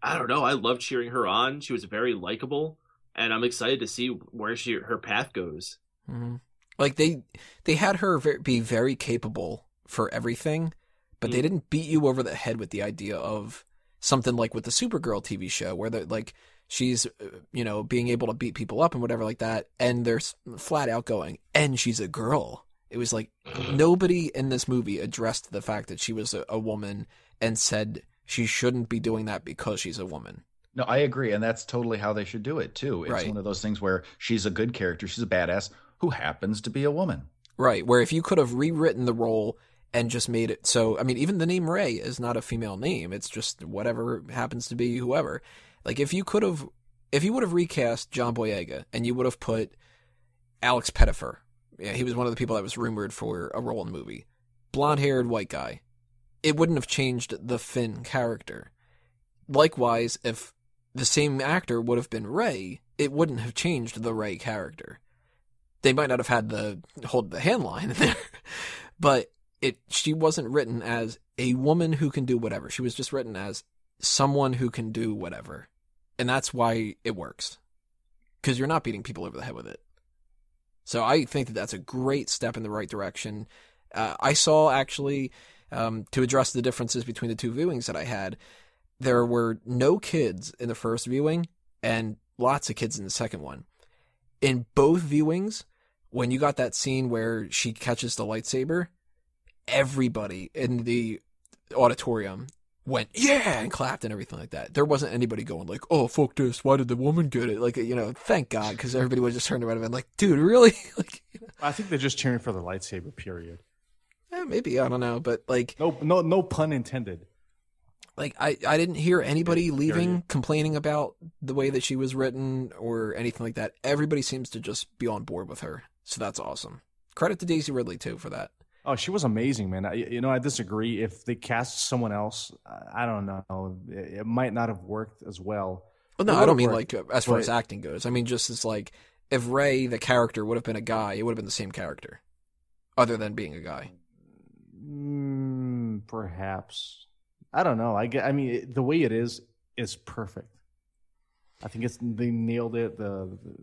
I don't know. I loved cheering her on. She was very likable, and I'm excited to see where she her path goes. hmm Like they they had her be very capable for everything, but they Mm. didn't beat you over the head with the idea of something like with the Supergirl TV show, where they're like she's uh, you know being able to beat people up and whatever like that, and they're flat out going, and she's a girl. It was like nobody in this movie addressed the fact that she was a, a woman and said she shouldn't be doing that because she's a woman. No, I agree, and that's totally how they should do it too. It's Right. one of those things where she's a good character, she's a badass who happens to be a woman. Right, where if you could have rewritten the role and just made it so, I mean, even the name Rey is not a female name. It's just whatever happens to be whoever. Like if you could have, if you would have recast John Boyega and you would have put Alex Pettyfer, yeah, he was one of the people that was rumored for a role in the movie, blonde haired white guy, it wouldn't have changed the Finn character. Likewise, if the same actor would have been Rey, it wouldn't have changed the Rey character they might not have had the hold the hand line in there, but it she wasn't written as a woman who can do whatever. She was just written as someone who can do whatever, and that's why it works because you're not beating people over the head with it. So I think that that's a great step in the right direction. Uh, I saw actually um, to address the differences between the two viewings that I had. There were no kids in the first viewing and lots of kids in the second one. In both viewings, when you got that scene where she catches the lightsaber, everybody in the auditorium went yeah and clapped and everything like that. There wasn't anybody going like, "Oh fuck this! Why did the woman get it?" Like you know, thank God, because everybody was just turned around and been like, "Dude, really?" like, I think they're just cheering for the lightsaber. Period. eh, maybe I don't know, but like, No, no, no pun intended. like I I didn't hear anybody Yeah, leaving period. complaining about the way that she was written or anything like that. Everybody seems to just be on board with her, so that's awesome. Credit to Daisy Ridley too for that. Oh, she was amazing, man. I, you know, I disagree. If they cast someone else, I don't know. It, it might not have worked as well. Well, no, I don't mean worked, like as far as acting goes. I mean just as like if Rey, the character, would have been a guy, it would have been the same character, other than being a guy. Mm, perhaps. I don't know. I get. I mean, it, the way it is is perfect. I think it's they nailed it. The, the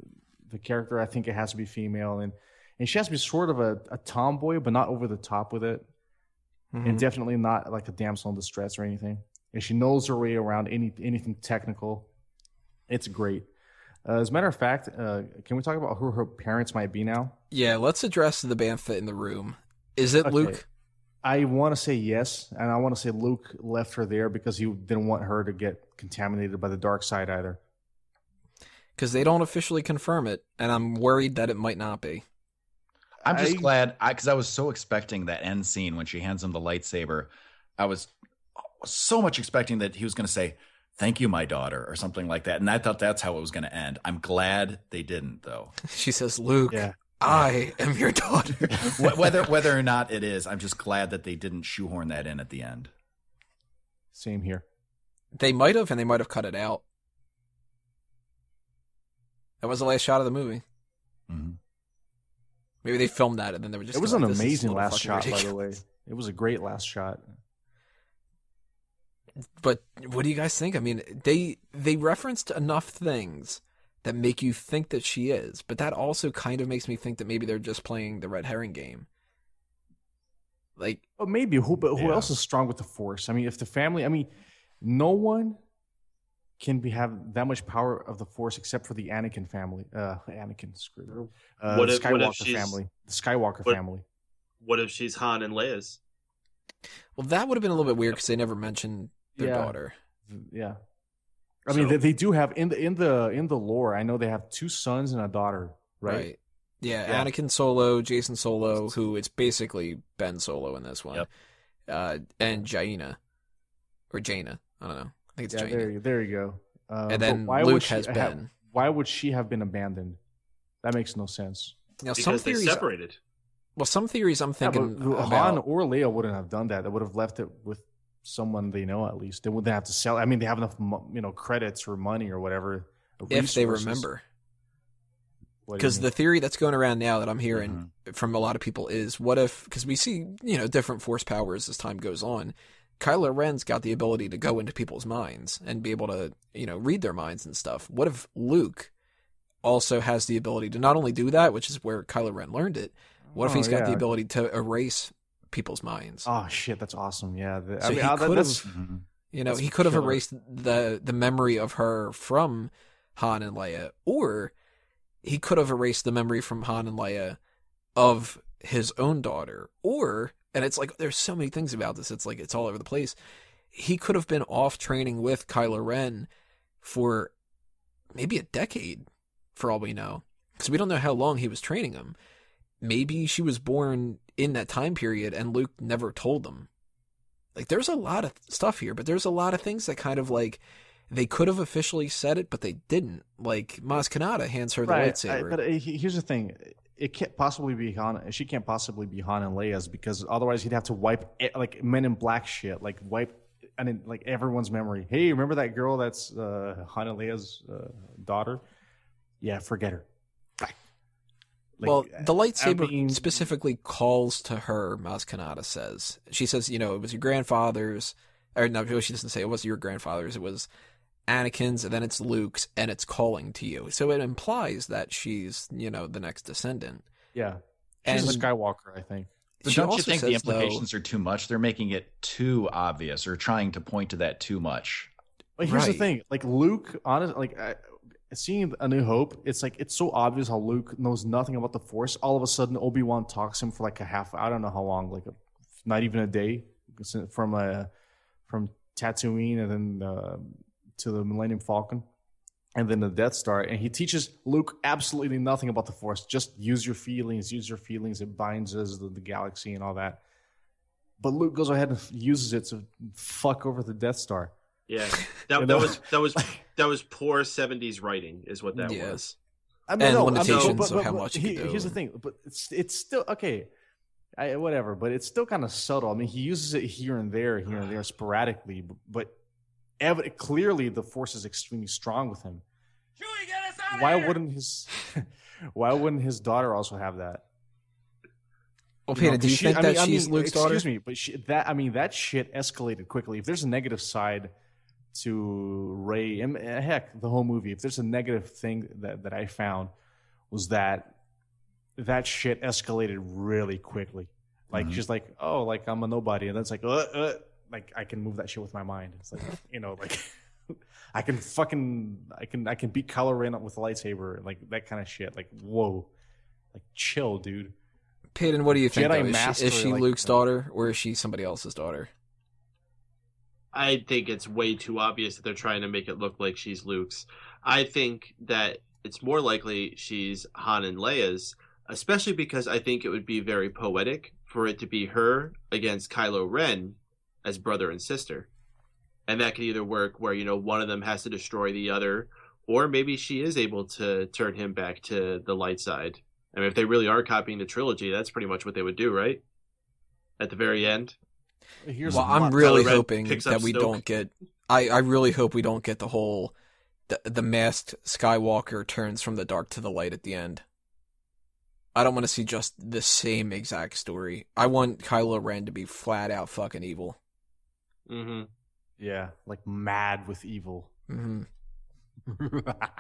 the character. I think it has to be female, and and she has to be sort of a, a tomboy, but not over the top with it, Mhm. and definitely not like a damsel in distress or anything. And she knows her way around any anything technical. It's great. Uh, as a matter of fact, uh, can we talk about who her parents might be now? Yeah, let's address the bantha in the room. Is it Okay. Luke? I want to say yes, and I want to say Luke left her there because he didn't want her to get contaminated by the dark side either. Because they don't officially confirm it, and I'm worried that it might not be. I'm just I- glad because I, was so expecting that end scene when she hands him the lightsaber. I was so much expecting that he was going to say, "Thank you, my daughter," or something like that, and I thought that's how it was going to end. I'm glad they didn't, though. She says, "Luke, Yeah. I am your daughter." Whether whether or not it is, I'm just glad that they didn't shoehorn that in at the end. Same here. They might have, and they might have cut it out. That was the last shot of the movie. Mhm. Maybe they filmed that, and then they were just. it was an like, "This is a amazing last fucking shot, by the way. It was a great last shot. But what do you guys think? I mean, they they referenced enough things that make you think that she is, but that also kind of makes me think that maybe they're just playing the red herring game. Like, But maybe who? But who Yeah. else is strong with the force? I mean, if the family, I mean, no one can be have that much power of the force except for the Anakin family. Uh, Anakin, screw it. Uh, What the if- what if Skywalker she's- family. The Skywalker what- family. What if she's Han and Leia's? well, that would have been a little bit weird because they never mentioned their Yeah. daughter. Yeah. I mean, they, they do have in the in the in the lore. I know they have two sons and a daughter, right? Yeah, Yeah. Anakin Solo, Jacen Solo, who it's basically Ben Solo in this one, Yep. uh, and Jaina or Jaina. I don't know. I think it's Yeah, Jaina. there, you- there you go. Uh, and then why Luke would she has have- Ben. why would she have been abandoned? That makes no sense. Now, some Because they theories. separated. Well, some theories I'm thinking but about. Han or Leia wouldn't have done that. They would have left it with someone they know at least. They wouldn't have to sell. I mean, they have enough, you know, credits or money or whatever. if they remember. What do you Because the theory that's going around now that I'm hearing from a lot of people is what if, because we see, you know, different force powers as time goes on. Kylo Ren's got the ability to go into people's minds and be able to, you know, read their minds and stuff. What if Luke also has the ability to not only do that, which is where Kylo Ren learned it, what if Oh, he's got the ability to erase people's minds? Oh shit, that's awesome. Yeah, the, So I mean, he uh, could that's- have- Mhm. You know, he could have erased the the memory of her from Han and Leia, or he could have erased the memory from Han and Leia of his own daughter, or and it's like there's so many things about this. It's like it's all over the place. He could have been off training with Kylo Ren for maybe a decade, for all we know, because we don't know how long he was training him. Maybe she was born in that time period, and Luke never told them like there's a lot of stuff here, but there's a lot of things that kind of like they could have officially said it, but they didn't. Like Maz Kanata hands her the right. I- lightsaber. but uh, here's the thing: it can't possibly be Han. She can't possibly be Han and Leia's because otherwise he'd have to wipe like Men in Black shit, like wipe. And then, like everyone's memory. Hey, remember that girl that's uh, Han and Leia's uh, daughter? Yeah, forget her. Like, well, the lightsaber mean- specifically calls to her. Maz Kanata says she says, you know, it was your grandfather's, or no, she doesn't say it was your grandfather's. It was Anakin's, and then it's Luke's, and it's calling to you. So it implies that she's, you know, the next descendant. yeah, she's And a Skywalker, I think. But she don't you also think the says, though- implications are too much? They're making it too obvious or trying to point to that too much. But here's the thing: like Luke, honest, like I, seeing A New Hope, it's like it's so obvious how Luke knows nothing about the Force. All of a sudden, Obi Wan talks to him for like a half. I don't know how long, like a, not even a day, from a from Tatooine and then uh, to the Millennium Falcon, and then the Death Star, and he teaches Luke absolutely nothing about the Force. Just use your feelings, use your feelings. It binds us the, the galaxy and all that. But Luke goes ahead and uses it to fuck over the Death Star. Yeah, that, You that was that was that was poor '70s writing, is what that Yeah. was. I And I limitations of how much you he- can do. Here's the thing, but it's it's still okay. I, whatever, but it's still kind of subtle. I mean, he uses it here and there, here and there, sporadically, but, but ev- clearly the force is extremely strong with him. Why wouldn't his Why wouldn't his daughter also have that? Well, You know, Peter, do 'cause you she- think I that mean- I she's mean, Luke's daughter? Excuse me, but she, that I mean that shit escalated quickly. If there's a negative side to Rey, and uh, heck, the whole movie. If there's a negative thing that that I found was that that shit escalated really quickly. Like Mhm. she's like, oh, like I'm a nobody, and then it's like, uh, uh, like I can move that shit with my mind. It's like you know, like I can fucking I can I can beat Kylo Ren with a lightsaber, like that kind of shit. Like whoa, like chill, dude. Peyton, what do you think? Jedi? Is, Master, she, is she like, Luke's daughter or is she somebody else's daughter? I think it's way too obvious that they're trying to make it look like she's Luke's. I think that it's more likely she's Han and Leia's, especially because I think it would be very poetic for it to be her against Kylo Ren as brother and sister. And that could either work where, you know, one of them has to destroy the other, or maybe she is able to turn him back to the light side. I mean, if they really are copying the trilogy, that's pretty much what they would do, right? At the very end. Here's well, a I'm really Red hoping that we Snoke. don't get. I, I really hope we don't get the whole the, the masked Skywalker turns from the dark to the light at the end. I don't want to see just the same exact story. I want Kylo Ren to be flat out fucking evil. Hmm yeah, like mad with evil. hmm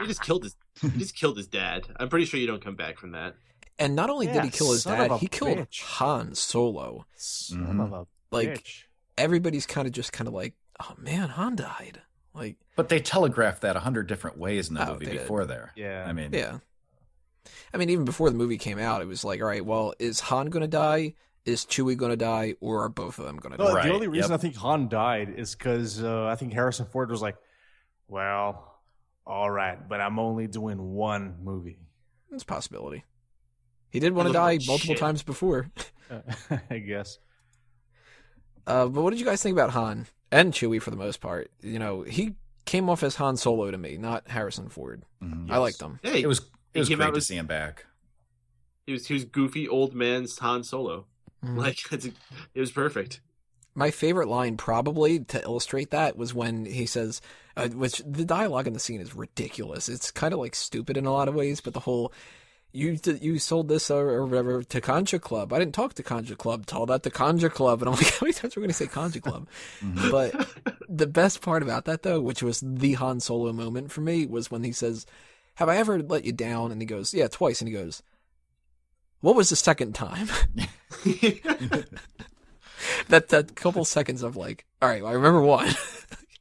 He just killed his. He just killed his dad. I'm pretty sure you don't come back from that. And not only did he kill his dad, of a he killed bitch. Han Solo. Son Mhm. of a Like bitch. everybody's kind of just kind of like, oh man, Han died. Like But they telegraphed that a hundred different ways in the Oh, movie they did. before there. Yeah. I mean, Yeah. I mean, even before the movie came out, it was like, all right, well, is Han going to die? Is Chewie going to die? Or are both of them going to No, die? Right, the only reason yep. I think Han died is because uh, I think Harrison Ford was like, "Well, all right, but I'm only doing one movie." It's a possibility. He did want to die like multiple shit. times before. I guess. Uh, but what did you guys think about Han and Chewie for the most part? You know, he came off as Han Solo to me, not Harrison Ford. mhm. I liked him. Hey, it was it was great to with- see him back. he was he was goofy old man's Han Solo. Mhm. Like it's, it was perfect. My favorite line, probably to illustrate that, was when he says, uh, which the dialogue in the scene is ridiculous. It's kind of like stupid in a lot of ways, but the whole. You you sold this or, or whatever to Kanjiklub. I didn't talk to Kanjiklub. Tell that to Kanjiklub, and I'm like, how many times are we going to say Kanjiklub? Mhm. But the best part about that, though, which was the Han Solo moment for me, was when he says, "Have I ever let you down?" And he goes, "Yeah, twice." And he goes, "What was the second time?" that that couple seconds of like, all right, well, I remember one.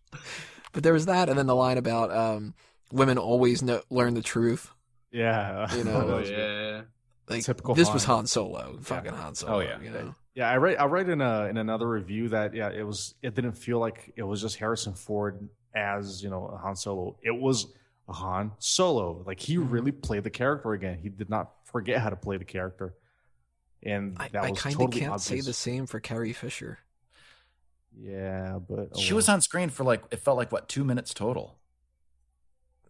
but there was that, and then the line about um, women always know, learn the truth. Yeah. You know, oh yeah. Like Typical this was Han. Han Solo, fucking Han Solo. Oh, yeah. you know. Yeah, I read I read in a in another review that yeah, it was it didn't feel like it was just Harrison Ford as, you know, a Han Solo. It was a Han Solo. Like he Mhm. really played the character again. He did not forget how to play the character. And I, that I was kind of totally can't obvious. say the same for Carrie Fisher. Yeah, but oh She well. was on screen for like it felt like what two minutes total.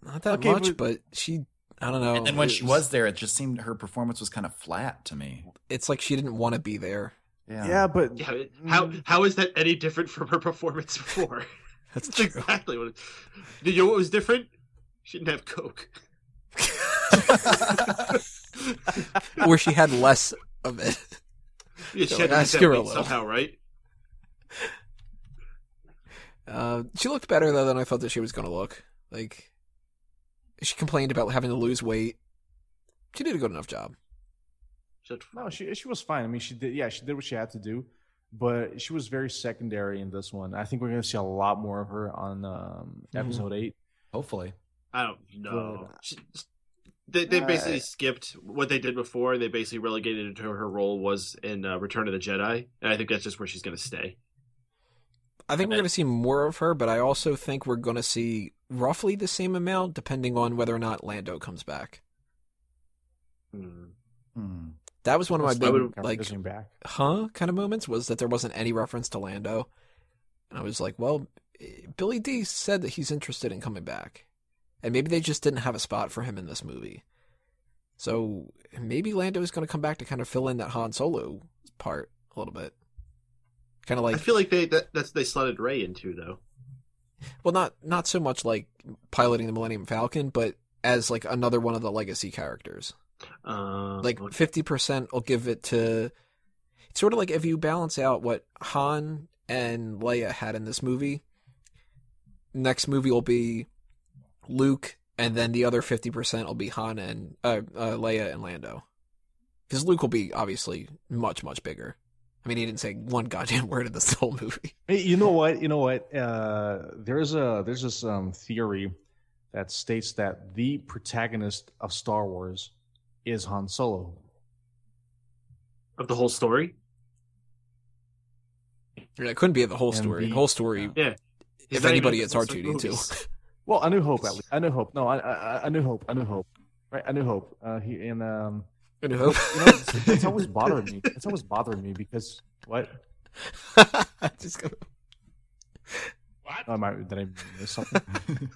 Not that Okay, much, but- but she. I don't know. and then when it she was there, it just seemed her performance was kind of flat to me. it's like she didn't want to be there. Yeah. Yeah, but Yeah, how how is that any different from her performance before? That's That's true. exactly what. It, you know what was different? She didn't have coke. or she had less of it. Yeah, So, she had like, I to lose that a weight little. somehow, right? Uh, she looked better though than I thought that she was going to look. Like she complained about having to lose weight. She did a good enough job. She no, she she was fine. I mean, she did yeah, she did what she had to do, but she was very secondary in this one. I think we're going to see a lot more of her on um, Mhm. episode 8. Hopefully. I don't know. She, they they basically Uh, skipped what they did before. and They basically relegated it to her role was in uh, Return of the Jedi, and I think that's just where she's going to stay. I think we're going to see more of her, but I also think we're going to see roughly the same amount depending on whether or not Lando comes back. Hmm. Hmm. That was one of my big would- like back. huh kind of moments was that there wasn't any reference to Lando. And I was like, well, eh, Billy Dee said that he's interested in coming back. And maybe they just didn't have a spot for him in this movie. So maybe Lando is going to come back to kind of fill in that Han Solo part a little bit. Kind of like I feel like they that, that's they slotted Ray into though. well, not not so much like piloting the Millennium Falcon, but as like another one of the legacy characters. Uh, like okay. fifty percent will give it to it's sort of like if you balance out what Han and Leia had in this movie, next movie will be Luke, and then the other fifty percent will be Han and uh, uh, Leia and Lando. Because Luke will be obviously much much bigger. I mean, he didn't say one goddamn word in this whole movie. Hey, you know what? You know what? Uh, there's a there's this um, theory that states that the protagonist of Star Wars is Han Solo. of the whole story. Yeah, It couldn't be the whole And story. the- the whole story. Yeah. If He's anybody, it's R two like D two. Well, A New Hope at least. A New Hope. No, I I, I New Hope. A New Hope. Right, A New Hope. Uh, he and um, I hope. you know, it's, it's always bothered me. It's always bothered me because what? I just gonna- Oh, am I, did I miss something?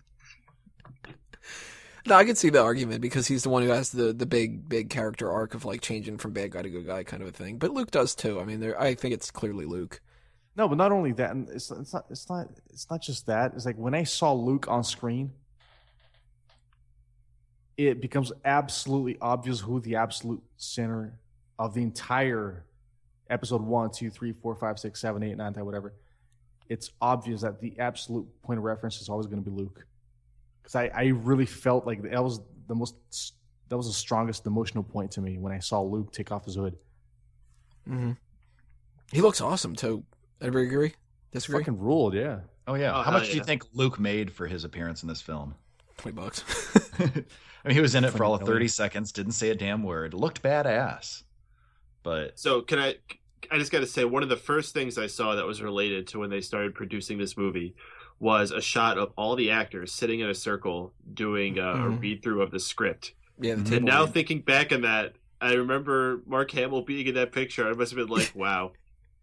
No, I can see the argument because he's the one who has the, the big big character arc of like changing from bad guy to good guy kind of a thing. But Luke does too. I mean, there I think it's clearly Luke. No, but not only that, it's it's not it's not it's not just that. It's like when I saw Luke on screen, it becomes absolutely obvious who the absolute center of the entire episode one, two, three, four, five, six, seven, eight, nine, ten, whatever. It's obvious that the absolute point of reference is always going to be Luke, because I I really felt like that was the most that was the strongest emotional point to me when I saw Luke take off his hood. Mm-hmm. He looks awesome too. Everybody agree? Disagree? Fucking ruled, yeah. Oh yeah. Oh, How much hell do you think Luke made for his appearance in this film? Twenty bucks. I mean, he was in it for all of 30 seconds, didn't say a damn word, looked badass. But So can I? I just got to say, one of the first things I saw that was related to when they started producing this movie was a shot of all the actors sitting in a circle doing uh, a Mhm. read through of the script. yeah, the And table And now read. thinking back on that, I remember Mark Hamill being in that picture. I must have been like, "Wow,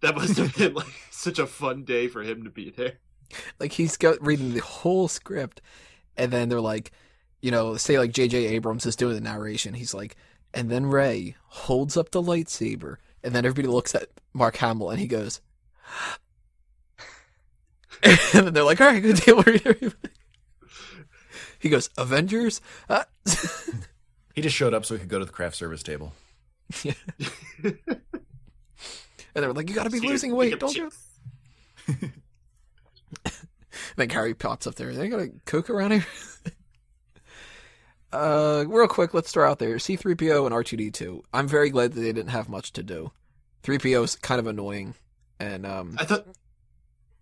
that must have been like such a fun day for him to be there." like he's got reading the whole script, and then they're like, you know, say like J.J. Abrams is doing the narration. He's like, and then Rey holds up the lightsaber, and then everybody looks at Mark Hamill, and he goes, and then they're like, all right, good deal. he goes, Avengers. Uh, he just showed up so he could go to the craft service table. and they were like, you got to be losing weight, don't you? then Carrie pops up there. They got a Coke around here. uh, real quick, let's throw out there C3PO and R2D2. I'm very glad that they didn't have much to do. 3PO is kind of annoying, and um, I thought,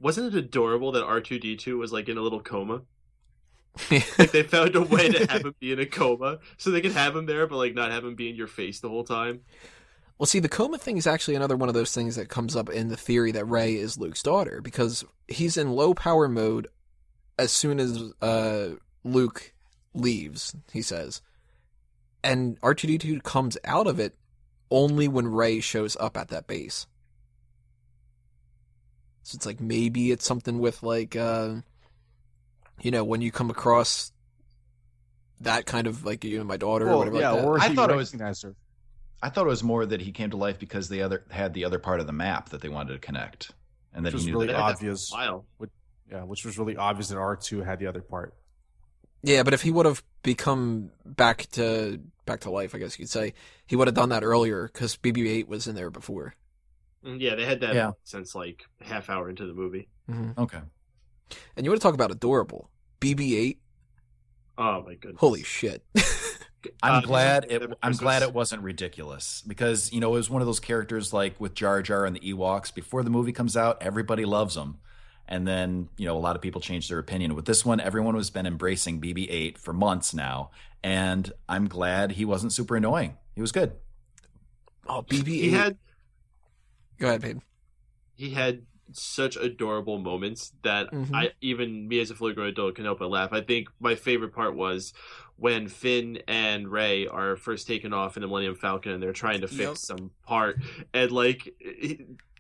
wasn't it adorable that R two D two was like in a little coma? Like they found a way to have him be in a coma, so they could have him there, but like not have him be in your face the whole time. Well, see, the coma thing is actually another one of those things that comes up in the theory that Rey is Luke's daughter because he's in low power mode as soon as uh, Luke leaves. He says, and R2D2 comes out of it only when Rey shows up at that base. So it's like maybe it's something with like uh you know, when you come across that kind of like you know my daughter or whatever yeah, like that. or I he thought it was- recognized her. I thought it was more that he came to life because they other had the other part of the map that they wanted to connect, and that Which was he knew really that. They had that obvious. Wow. Yeah, which was really obvious that R two had the other part. yeah, but if he would have become back to back to life, I guess you could say, he would have done that earlier cuz BB-8 was in there before. Mm, Yeah, they had that Yeah. since like half hour into the movie. hmm Okay, And you want to talk about adorable. BB-8, Oh my goodness! holy shit. I'm Uh, glad it. I'm glad it wasn't ridiculous because you know it was one of those characters like with Jar Jar and the Ewoks. Before the movie comes out, everybody loves them, and then you know a lot of people change their opinion. With this one, everyone has been embracing BB-8 for months now, and I'm glad he wasn't super annoying. He was good. Oh, BB-8. He had Go ahead, Peyton. he had such adorable moments that Mhm. I even me as a fully grown adult can help but laugh. I think my favorite part was when Finn and Rey are first taken off in the Millennium Falcon and they're trying to fix Yep. some part and like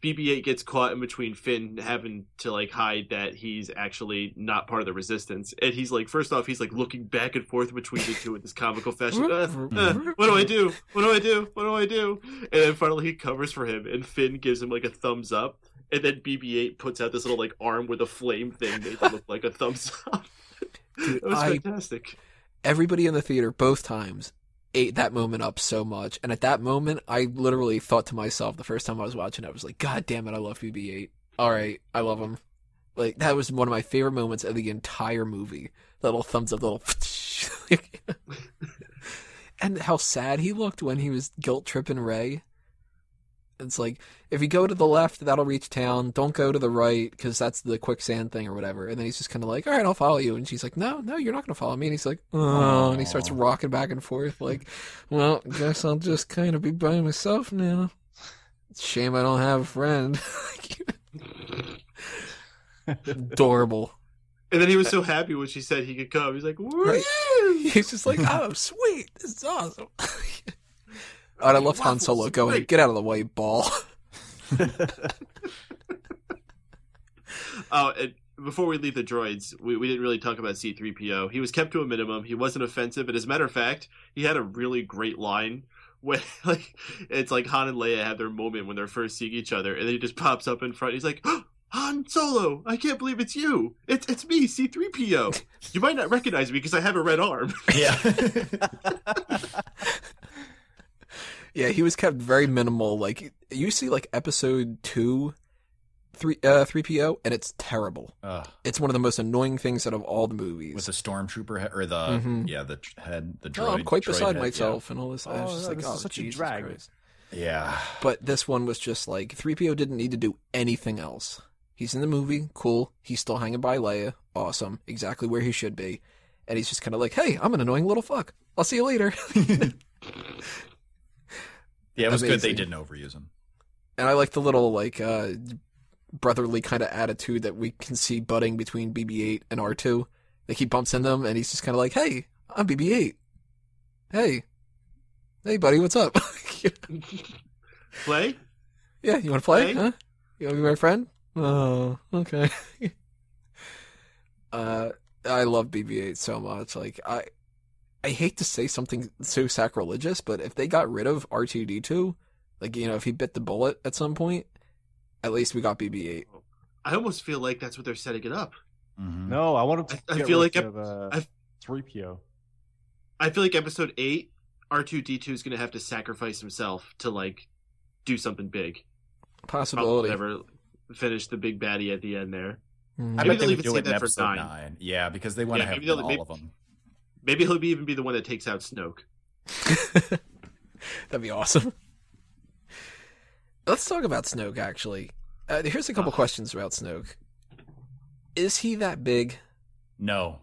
BB-8 gets caught in between Finn having to like hide that he's actually not part of the resistance and he's like first off he's like looking back and forth between the two in this comical fashion Uh, uh, what do I do? What do I do? What do I do? And then finally he covers for him, and Finn gives him like a thumbs up, and then BB-8 puts out this little like arm with a flame thing made to look like a thumbs up. Dude, it was I- fantastic. Everybody in the theater both times ate that moment up so much. And at that moment i literally thought to myself the first time i was watching i was like god damn it i love bb8 all right i love him like that was one of my favorite moments of the entire movie. That little thumbs up little and how sad he looked when he was guilt tripping Rey it's like if you go to the left that'll reach town. Don't go to the right because that's the quicksand thing or whatever. And then he's just kind of like all right i'll follow you. And she's like no no you're not going to follow me. And he's like oh and he starts rocking back and forth like well guess i'll just kind of be by myself now. Shame i don't have a friend. Adorable. And then he was so happy when she said he could come. He's like, Woo! Right. he's just like oh sweet. This is awesome Oh, I love Han Solo Waffles, going, great. get out of the way, ball. Oh, and before we leave the droids, we, we didn't really talk about C3PO. He was kept to a minimum. He wasn't offensive. And as a matter of fact, he had a really great line when, like, it's like Han and Leia have their moment when they're first seeing each other, and then he just pops up in front. He's like, oh, Han Solo, I can't believe it's you. It's it's me, C3PO. You might not recognize me because I have a red arm. Yeah. Yeah, he was kept very minimal. Like you see, like episode two, three, uh, three PO, and it's terrible. Ugh. It's one of the most annoying things out of all the movies. with the stormtrooper head, or the Mhm. yeah the head the droid. oh, I'm quite droid beside head, myself and all this. I was Oh, just no, like, this oh, is such a Jesus drag. Christ. Yeah. yeah. But this one was just like 3PO didn't need to do anything else. He's in the movie, cool. He's still hanging by Leia, awesome, exactly where he should be. And he's just kind of like, hey, I'm an annoying little fuck. I'll see you later. Yeah, it was good they didn't overuse him. and I like the little like uh brotherly kind of attitude that we can see budding between BB-8 and R2. Like he bumps into him and he's just kind of like, "Hey, I'm BB-8. Hey, hey, buddy, what's up? Play? yeah, you want to play? Hey? Huh? You want to be my friend? Oh, okay. uh, I love BB-8 so much. Like I, I hate to say something so sacrilegious, but if they got rid of R2D2, like you know, if he bit the bullet at some point, at least we got BB-8. I almost feel like that's what they're setting it up. Mhm. No, I want to I- I feel like uh, I- 3PO. I feel like episode eight, R two D two is gonna have to sacrifice himself to like do something big. Probably Possibility. never finish the big baddie at the end there. Mhm. I Maybe bet they they'll would do it in that for episode nine. nine. Yeah, because they want to Yeah, have maybe they'll- all maybe- of them. Maybe he'll be, even be the one that takes out Snoke. That'd be awesome. Let's talk about Snoke. Actually, uh, here's a couple Ugh. questions about Snoke. Is he that big? No.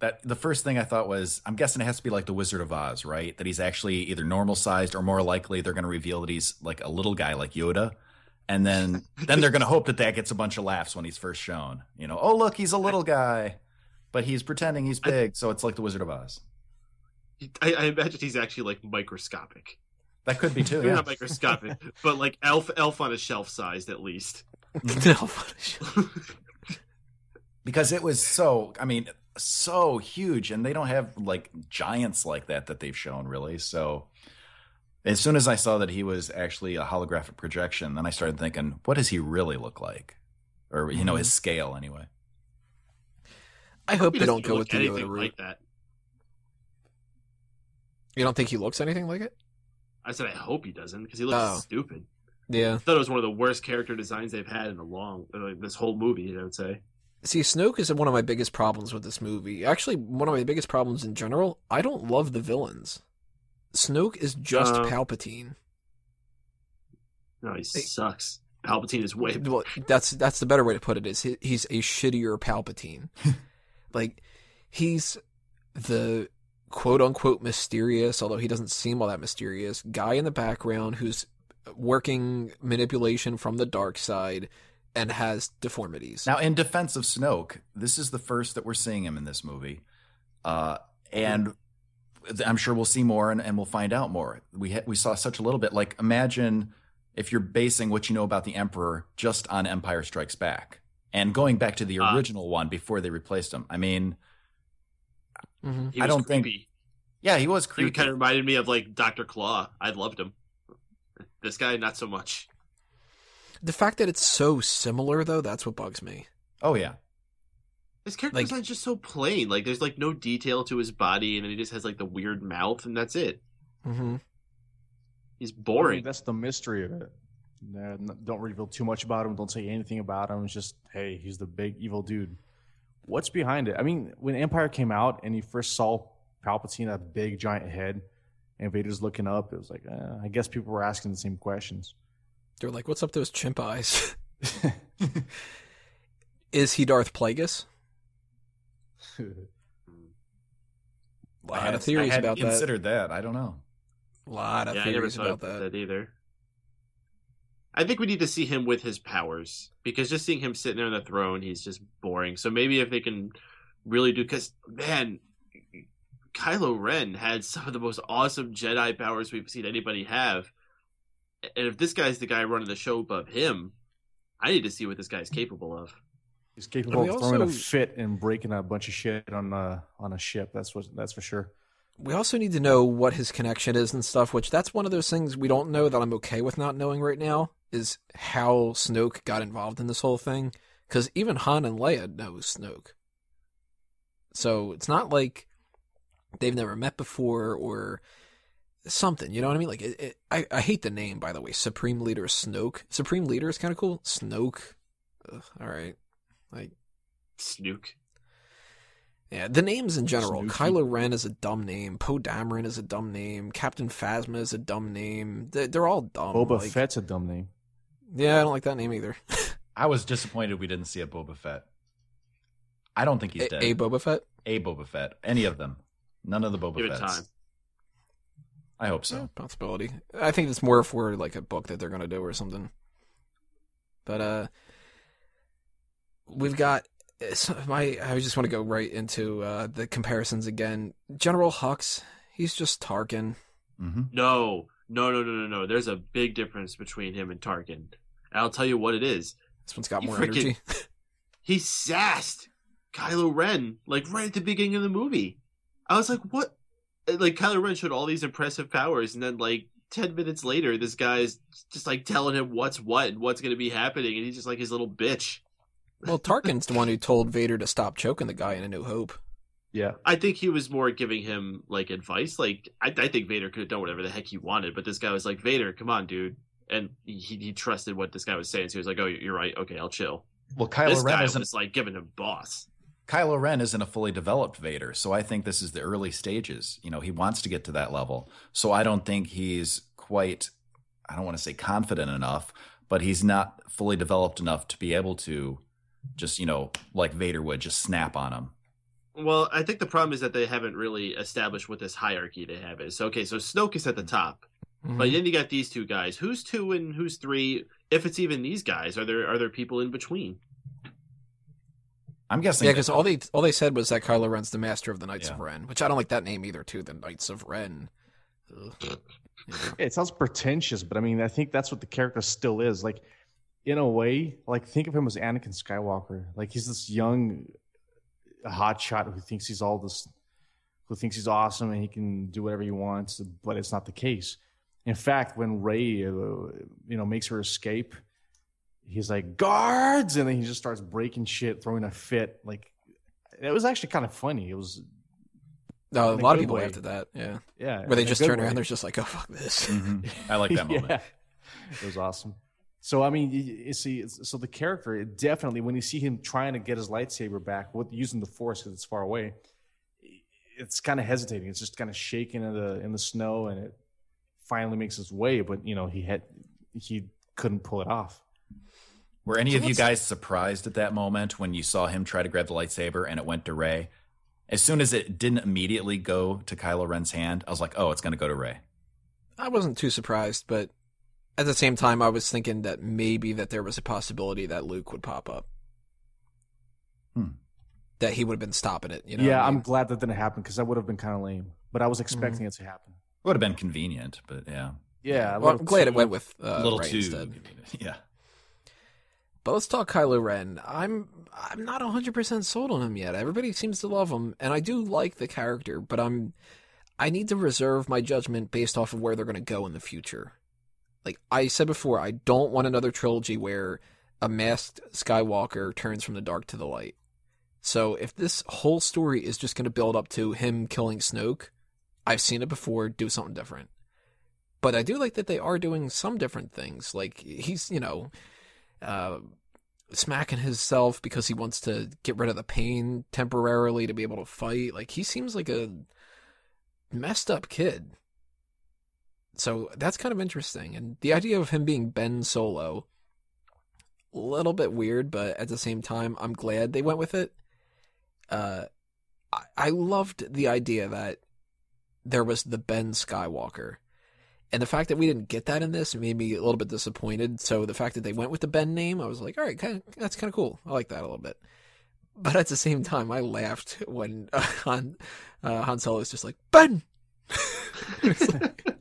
That the first thing I thought was I'm guessing it has to be like the Wizard of Oz, right? That he's actually either normal sized or more likely they're going to reveal that he's like a little guy like Yoda. And then then they're going to hope that that gets a bunch of laughs when he's first shown. You know, oh look, he's a little guy, but he's pretending he's I- big, so it's like the Wizard of Oz. I, I imagine he's actually like microscopic. That could be too. Maybe Yeah. Not microscopic, but like elf elf on a shelf sized at least. elf on a shelf. because it was so i mean so huge and they don't have like giants like that that they've shown really so as soon as i saw that he was actually a holographic projection then i started thinking what does he really look like or you know his mm-hmm. scale anyway I hope He they don't go with the Yoda anything route. like that. You don't think he looks anything like it? I said I hope he doesn't because he looks Oh. stupid. Yeah. I thought it was one of the worst character designs they've had in a long like, this whole movie. I would say. See, Snoke is one of my biggest problems with this movie. Actually, one of my biggest problems in general. I don't love the villains. Snoke is just Uh, Palpatine. No, he sucks. Palpatine is way. Well, that's that's the better way to put it. Is he, he's a shittier Palpatine. like he's the quote unquote mysterious, although he doesn't seem all that mysterious guy in the background who's working manipulation from the dark side and has deformities. now in defense of snoke this is the first that we're seeing him in this movie. Uh, and i'm sure we'll see more and, and we'll find out more. We ha- we saw such a little bit. Like imagine if you're basing what you know about the emperor just on empire strikes back and going back to the Ah. original one before they replaced him i mean hmm I don't think- creepy. yeah he was creepy. He kind of reminded me of like Doctor Claw. I loved him. This guy, not so much. The fact that it's so similar, though, that's what bugs me. oh yeah His character Like- design's just so plain. Like, there's like no detail to his body, and then he just has like the weird mouth, and that's it. Mm-hmm. He's I mean, boring. that's the mystery of it. Uh, don't reveal too much about him. Don't say anything about him. It's just, hey, he's the big evil dude. What's behind it? I mean, when Empire came out and you first saw Palpatine, that big giant head, and Vader's looking up, it was like, uh, I guess people were asking the same questions. They're like, "What's up with those chimp eyes?" Is he Darth Plagueis? A I lot had- of theories I hadn't about that. considered that i don't know A lot of yeah, I never theories about about that. that either. I think we need to see him with his powers because just seeing him sitting there on the throne, he's just boring. So maybe if they can really do, because man, Kylo Ren had some of the most awesome Jedi powers we've seen anybody have, and if this guy's the guy running the show above him, I need to see what this guy's capable of. he's capable we of throwing a also- fit and breaking a bunch of shit on a on a ship. That's what that's for sure. We also need to know what his connection is and stuff, which that's one of those things we don't know that I'm okay with not knowing right now. is how Snoke got involved in this whole thing. Because even Han and Leia know Snoke. So it's not like they've never met before or something. You know what I mean? Like, it, it, I I hate the name by the way. Supreme Leader Snoke. Supreme Leader is kind of cool. Snoke. Ugh, all right. Like, Snook. Yeah, the names in general. Snooki. Kylo Ren is a dumb name. Poe Dameron is a dumb name. Captain Phasma is a dumb name. They're, they're all dumb. Boba like- Fett's a dumb name. Yeah, I don't like that name either. I was disappointed we didn't see a Boba Fett. I don't think he's A, dead. a Boba Fett. A Boba Fett. Any of them. None of the Boba Give it time. I hope Yeah, so. possibility. I think it's more for like a book that they're gonna do or something. But uh, we've got it's- my. I just want to go right into uh the comparisons again. General Hux, he's just Tarkin. hmm No, no, no, no, no, no. There's a big difference between him and Tarkin. And I'll tell you what it is. This one's got You more freaking- energy. He sassed Kylo Ren like right at the beginning of the movie. I was like, what? Like Kylo Ren showed all these impressive powers, and then like ten minutes later, this guy's just like telling him what's what and what's going to be happening, and he's just like his little bitch. Well, Tarkin's the one who told Vader to stop choking the guy in A New Hope. Yeah. I think he was more giving him like advice. Like I, I think Vader could have done whatever the heck he wanted, but this guy was like, Vader, come on, dude. And he, he trusted what this guy was saying, so he was like, "Oh, you're right. Okay, I'll chill." Well, Kylo this Ren guy isn't was like giving him boss. Kylo Ren isn't a fully developed Vader, so I think this is the early stages. You know, he wants to get to that level. So I don't think he's quite I don't want to say confident enough, but he's not fully developed enough to be able to just, you know, like Vader would just snap on him. Well, I think the problem is that they haven't really established what this hierarchy they have is. Okay, so Snoke is at the top, Mhm. but then you got these two guys. Who's two and who's three? If it's even these guys, are there are there people in between? I'm guessing Yeah, because all they all they said was that Kylo Ren's the master of the Knights Yeah. of Ren, which I don't like that name either. Too, the Knights of Ren. Ugh. Yeah. It sounds pretentious, but I mean, I think that's what the character still is. Like, in a way, like think of him as Anakin Skywalker. Like he's this young hotshot who thinks he's all this, who thinks he's awesome and he can do whatever he wants, but it's not the case. In fact, when Rey, uh, you know, makes her escape, he's like guards, and then he just starts breaking shit, throwing a fit. Like it was actually kind of funny. It was, No, a lot of people way. laughed at that. Yeah, yeah, where they just turn way. around, they're just like, "Oh fuck this." Mhm. I like that moment. Yeah. It was awesome. So I mean, you, you see, so the character it definitely when you see him trying to get his lightsaber back with using the force because it's far away, it's kind of hesitating. It's just kind of shaking in the in the snow, and it finally makes its way. But you know, he had he couldn't pull it off. Were any So of you guys surprised at that moment when you saw him try to grab the lightsaber and it went to Rey? As soon as it didn't immediately go to Kylo Ren's hand, I was like, "Oh, it's going to go to Rey." I wasn't too surprised, but at the same time, I was thinking that maybe that there was a possibility that Luke would pop up. Hmm. That he would have been stopping it. You know. yeah, what I I'm mean? glad that didn't happen because that would have been kind of lame. But I was expecting it to happen. It Would have been convenient, but yeah, Yeah, Well, I'm glad it went with a uh, little Rey too. instead. Yeah, But let's talk Kylo Ren. I'm I'm not 100% sold on him yet. Everybody seems to love him and I do like the character, but I'm I need to reserve my judgment based off of where they're going to go in the future. Like I said before, I don't want another trilogy where a masked Skywalker turns from the dark to the light. So if this whole story is just going to build up to him killing Snoke, I've seen it before, do something different. But I do like that they are doing some different things. Like he's, you know, uh, smacking himself because he wants to get rid of the pain temporarily to be able to fight. Like he seems like a messed up kid. So that's kind of interesting. And the idea of him being Ben Solo, a little bit weird, but at the same time, I'm glad they went with it. Uh, I, I loved the idea that there was the Ben Skywalker. And the fact that we didn't get that in this made me a little bit disappointed. So the fact that they went with the Ben name, I was like, all right, kinda, that's kind of cool. I like that a little bit. But at the same time, I laughed when uh, Han, uh, Han Solo was just like, Ben! Like-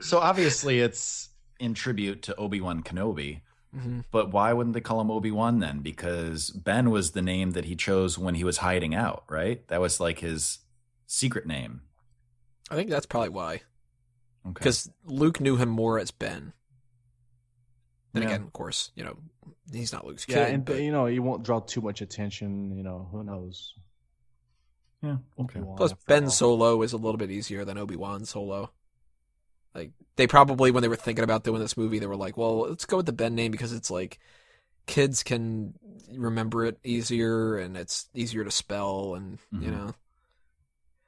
So obviously it's in tribute to Obi-Wan Kenobi, Mhm. but why wouldn't they call him Obi-Wan then? Because Ben was the name that he chose when he was hiding out, right? That was like his secret name. I think that's probably why. Okay. Because Luke knew him more as Ben. Then Yeah. again, of course, you know, he's not Luke's kid. Yeah, and but you know, you won't draw too much attention. You know, who knows? Yeah. Okay. Obi-Wan plus Ben. Solo is a little bit easier than Obi Wan Solo. Like they probably when they were thinking about doing this movie, they were like, "Well, let's go with the Ben name because it's like kids can remember it easier and it's easier to spell and you Mhm. know."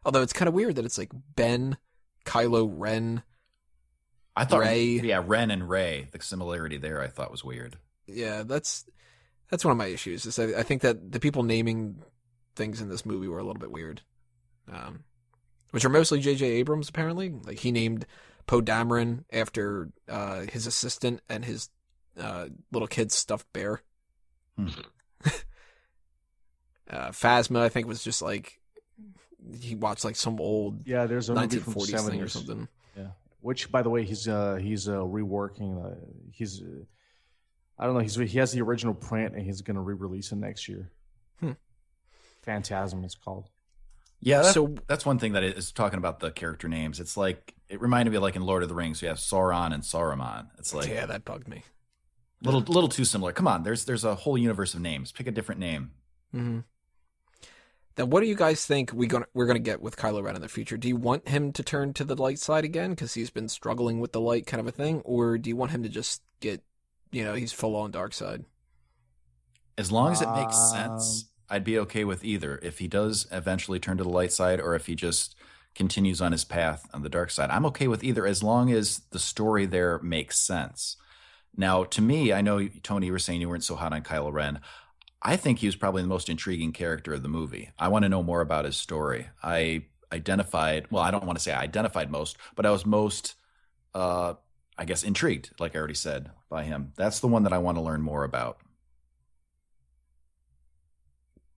Although it's kind of weird that it's like Ben, Kylo Ren. I thought, Rey. yeah, Ren and Rey, the similarity there, I thought was weird. Yeah, that's that's one of my issues. Is I, I think that the people naming things in this movie were a little bit weird, um, which are mostly J.J. Abrams apparently. Like he named Poe Dameron after uh, his assistant and his uh, little kid's stuffed bear. Hmm. uh, Phasma, I think, was just like he watched like some old Yeah, there's a movie from 1940s thing or 70s. something. Which, by the way, he's uh he's uh reworking. Uh, he's uh, I don't know. He's he has the original print and he's gonna re-release it next year. Hmm. Phantasm, it's called. Yeah, that's, So that's one thing that is talking about the character names. It's like it reminded me of like in Lord of the Rings, you have Sauron and Saruman. It's like yeah, that bugged me. little little too similar. Come on, there's there's a whole universe of names. Pick a different name. Mm-hmm. Then what do you guys think we gonna we're gonna get with Kylo Ren in the future? Do you want him to turn to the light side again because he's been struggling with the light kind of a thing, or do you want him to just get, you know, he's full on dark side? As long as it makes Um, sense, I'd be okay with either. If he does eventually turn to the light side, or if he just continues on his path on the dark side, I'm okay with either. As long as the story there makes sense. Now, to me, I know Tony, you were saying you weren't so hot on Kylo Ren. I think he was probably the most intriguing character of the movie. I want to know more about his story. I identified, well, I don't want to say I identified most, but I was most, uh, I guess, intrigued, like I already said, by him. That's the one that I want to learn more about.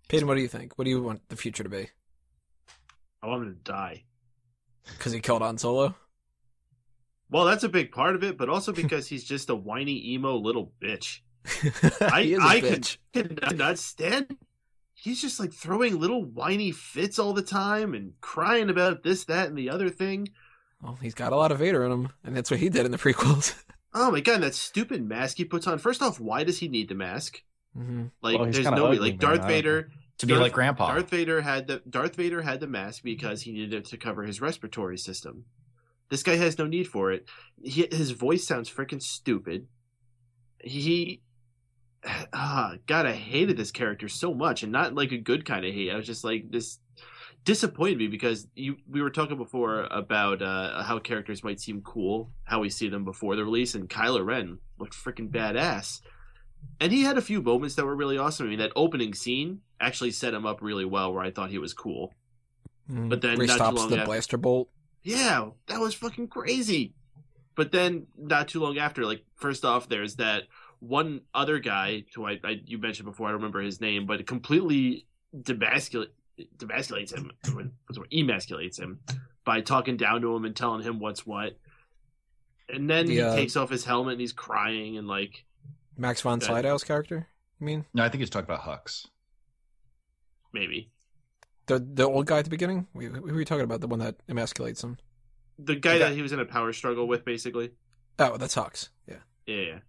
Peyton, what do you think? What do you want the future to be? I want him to die. Because he killed Han Solo. Well, that's a big part of it, but also because he's just a whiny emo little bitch. I he is a I bitch. can cannot stand. He's just like throwing little whiny fits all the time and crying about this, that, and the other thing. Well, he's got a lot of Vader in him, and that's what he did in the prequels. Oh my god, and that stupid mask he puts on. First off, why does he need the mask? hmm Like, Well, there's kinda no way. ugly, Like man. Darth I don't Vader, To be like Grandpa. Darth Vader had the Darth Vader had the mask because he needed it to cover his respiratory system. This guy has no need for it. He, his voice sounds freaking stupid. He, ah, God, I hated this character so much, and not like a good kind of hate. I was just like this disappointed me because you we were talking before about uh, how characters might seem cool, how we see them before the release, and Kylo Ren looked freaking badass. And he had a few moments that were really awesome. I mean, that opening scene actually set him up really well, where I thought he was cool. Mm-hmm. But then he not too stops long the after- blaster bolt. Yeah, that was fucking crazy. But then, not too long after, like first off, there's that one other guy who I, I you mentioned before. I don't remember his name, but completely demasculate demasculates him, emasculates him by talking down to him and telling him what's what. And then he takes off his helmet and he's crying and like Max von Okay. Sydow's character. You mean No, I think he's talking about Hux. maybe the the old guy at the beginning? We, who were you talking about? The one that emasculates him? the guy Okay. that he was in a power struggle with, basically. Oh, that's Hux. Yeah. Yeah.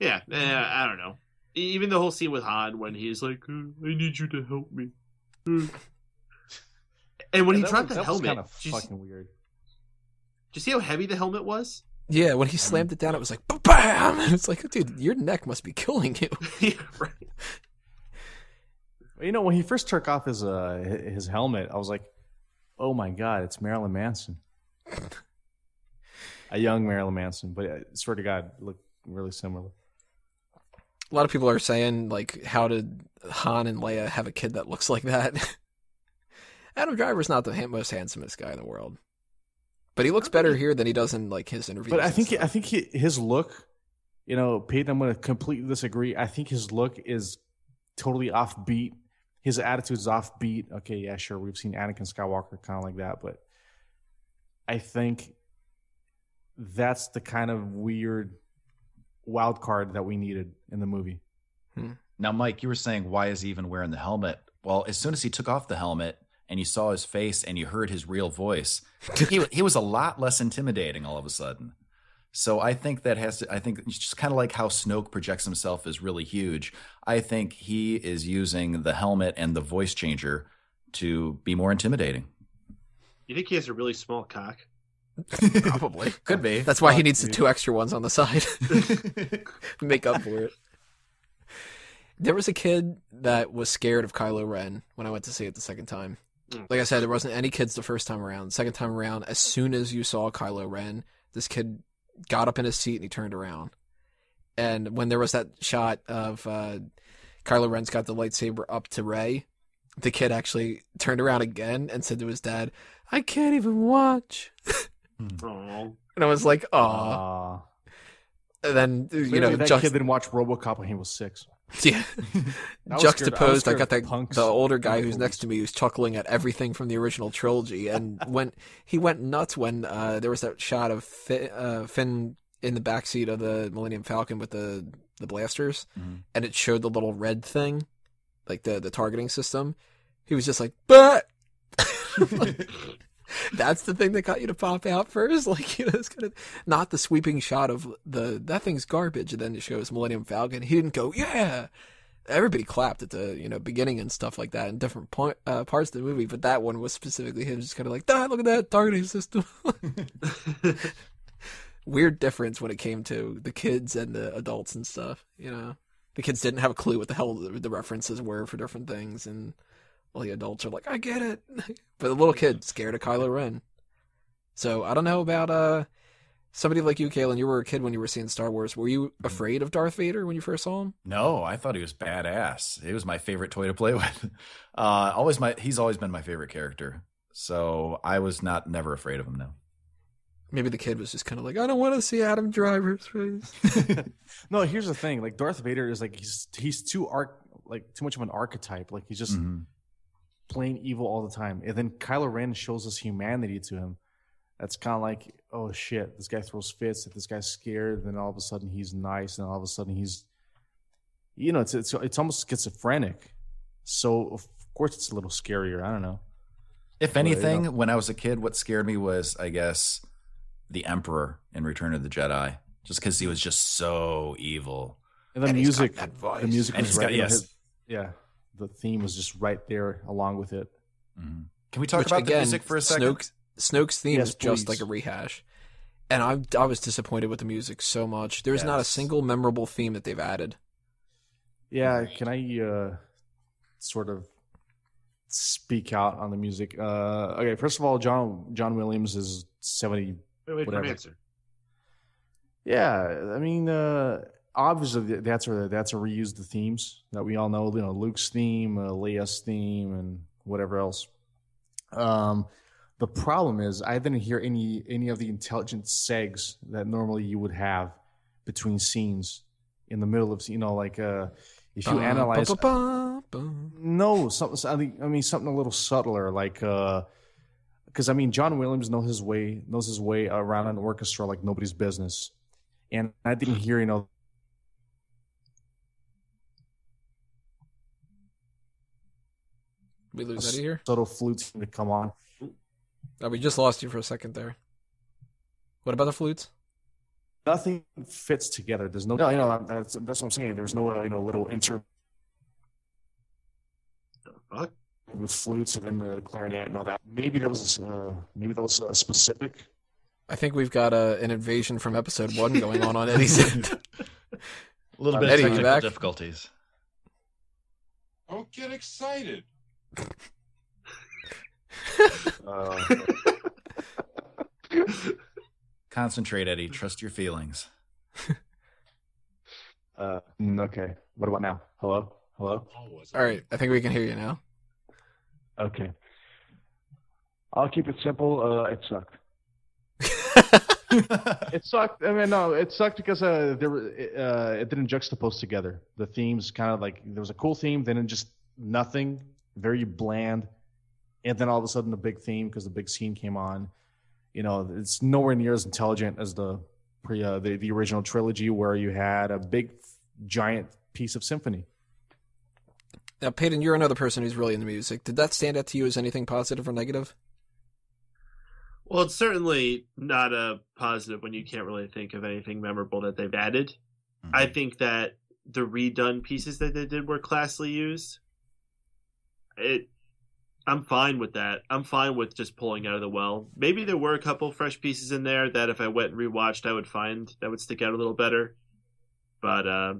Yeah, yeah I don't know. Even the whole scene with Han when he's like, "Uh, "I need you to help me," Uh. and when he that dropped was, the that was helmet, kind of did you, fucking weird. did you see how heavy the helmet was? Yeah, when he slammed it down, it was like bam. It's like, dude, your neck must be killing you. Yeah, right. You know, when he first took off his uh his helmet, I was like, "Oh my god, it's Marilyn Manson." a young Marilyn Manson, but I swear to God, look really similar. A lot of people are saying like, how did Han and Leia have a kid that looks like that? Adam Driver's not the most handsomest guy in the world, but he looks better here than he does in like his interviews. But I think stuff. I think he, his look, you know, Peyton, I'm going to completely disagree. I think his look is totally offbeat. His attitude's offbeat. Okay, yeah, sure, we've seen Anakin Skywalker kind of like that, but I think that's the kind of weird wild card that we needed in the movie. Hmm. Now, Mike, you were saying why is he even wearing the helmet? Well, as soon as he took off the helmet and you saw his face and you heard his real voice, he, he was a lot less intimidating all of a sudden. So I think that has to. I think it's just kind of like how Snoke projects himself as really huge. I think he is using the helmet and the voice changer to be more intimidating. You think he has a really small cock? Probably. Could be. That's why he needs the two extra ones on the side. Make up for it. There was a kid that was scared of Kylo Ren when I went to see it the second time. Mm. Like I said, there wasn't any kids the first time around. Second time around, as soon as you saw Kylo Ren, this kid got up in his seat and he turned around. And when there was that shot of uh, Kylo Ren's got the lightsaber up to Rey, the kid actually turned around again and said to his dad, "I can't even watch." Oh, And I was like, "Aw." Aw. And then you Clearly know, that juxt- kid didn't watch RoboCop when he was six. yeah. I was scared- I was juxtaposed, I, got the punks the older guy who's next to me who's chuckling at everything from the original trilogy, and when he went nuts when uh, there was that shot of Finn, uh, Finn in the backseat of the Millennium Falcon with the the blasters, Mhm. and it showed the little red thing, like the the targeting system. He was just like, "But." That's the thing that got you to pop out first, like you know, it's kind of not the sweeping shot of the that thing's garbage, and then it shows Millennium Falcon. He didn't go, yeah, everybody clapped at the you know beginning and stuff like that in different point, uh, parts of the movie, but that one was specifically him just kind of like, ah, look at that targeting system. Weird difference when it came to the kids and the adults and stuff. You know, the kids didn't have a clue what the hell the, the references were for different things, and all the adults are like, I get it, but the little kid scared of Kylo Ren. So I don't know about uh somebody like you, Kalen. You were a kid when you were seeing Star Wars. Were you afraid of Darth Vader when you first saw him? No, I thought he was badass. He was my favorite toy to play with. Uh, always my he's always been my favorite character. So I was not never afraid of him. No. Maybe the kid was just kind of like, I don't want to see Adam Driver's face. no, here's the thing. Like Darth Vader is like he's he's too arc like too much of an archetype. Like he's just Mhm. Plain evil all the time. And then Kylo Ren shows us humanity to him. That's kind of like, oh shit, this guy throws fits. If this guy's scared, then all of a sudden he's nice, and all of a sudden he's, you know, it's it's it's almost schizophrenic. So of course it's a little scarier. I don't know. If Well, you anything, know. when I was a kid, what scared me was, I guess, the Emperor in Return of the Jedi, just because he was just so evil. And the And music, the music And was he's right. got- yes. his- yeah, the theme was just right there along with it. Mhm. Can we talk Which, about the music for a second? Snoke's, Snoke's theme Yes, is just like a rehash. And I, I was disappointed with the music so much. There's not a single memorable theme that they've added. Yeah, can I uh, sort of speak out on the music? Uh, okay, first of all, John John Williams is seventy. wait, wait for Whatever. an answer. Yeah, I mean, uh, obviously that's a that's a reused the themes that we all know. You know, Luke's theme, uh, Leia's theme, and whatever else. Um, the problem is I didn't hear any any of the intelligent segs that normally you would have between scenes in the middle of you know like uh, if you Ba, analyze ba, ba, no, something. I mean, I mean something a little subtler, like because I mean, John Williams knows his way knows his way around an orchestra like nobody's business, and I didn't hear you know We lose Eddie here? subtle flutes to come on. Oh, we just lost you for a second there. What about the flutes? Nothing fits together. There's no, no you know, that's that's what I'm saying. There's no, uh, you know, little inter The fuck? with flutes and then the clarinet and all that. Maybe that was uh, maybe that was uh, specific. I think we've got uh, an invasion from episode one going on on Eddie's end. A little bit Eddie, of you technical difficulties. Don't get excited. Uh, Concentrate, Eddie. Trust your feelings. uh, mm, okay. What about now? Hello, hello. All right, I think we can hear you now. Okay. I'll keep it simple. Uh, it sucked. It sucked. I mean, no, it sucked because uh, there were, uh, it didn't juxtapose together. The themes kind of like there was a cool theme, then it just nothing, very bland, and then all of a sudden the big theme because the big scene came on. You know, it's nowhere near as intelligent as the pre uh, the the original trilogy where you had a big giant piece of symphony. Now, Peyton, you're another person who's really into music. Did that stand out to you as anything positive or negative? Well, it's certainly not a positive when you can't really think of anything memorable that they've added. Mm-hmm. I think that the redone pieces that they did were classily used. It, I'm fine with that. I'm fine with just pulling out of the well. Maybe there were a couple fresh pieces in there that if I went and rewatched, I would find that would stick out a little better. But uh,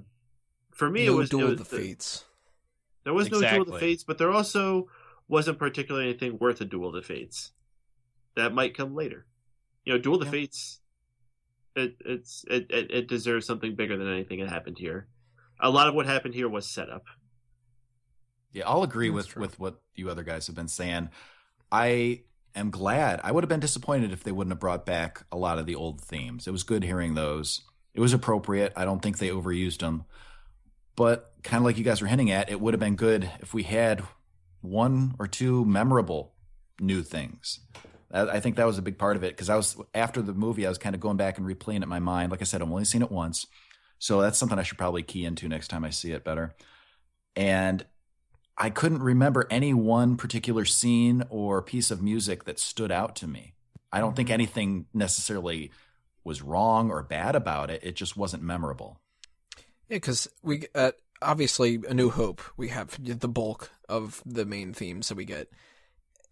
for me, no it was Duel it of was- the Fates. There was no Duel of the Fates, but there also wasn't particularly anything worth a Duel of the Fates. That might come later. You know, Duel of the Yeah. Fates. It it's it, it it deserves something bigger than anything that happened here. A lot of what happened here was set up. Yeah, I'll agree That's with true. with what you other guys have been saying. I am glad. I would have been disappointed if they wouldn't have brought back a lot of the old themes. It was good hearing those. It was appropriate. I don't think they overused them. But kind of like you guys were hinting at, it would have been good if we had one or two memorable new things. I think that was a big part of it because I was after the movie, I was kind of going back and replaying it in my mind. Like I said, I've only seen it once, so that's something I should probably key into next time I see it better. And I couldn't remember any one particular scene or piece of music that stood out to me. I don't think anything necessarily was wrong or bad about it. It just wasn't memorable. Yeah, because we uh, obviously A New Hope. We have the bulk of the main themes that we get.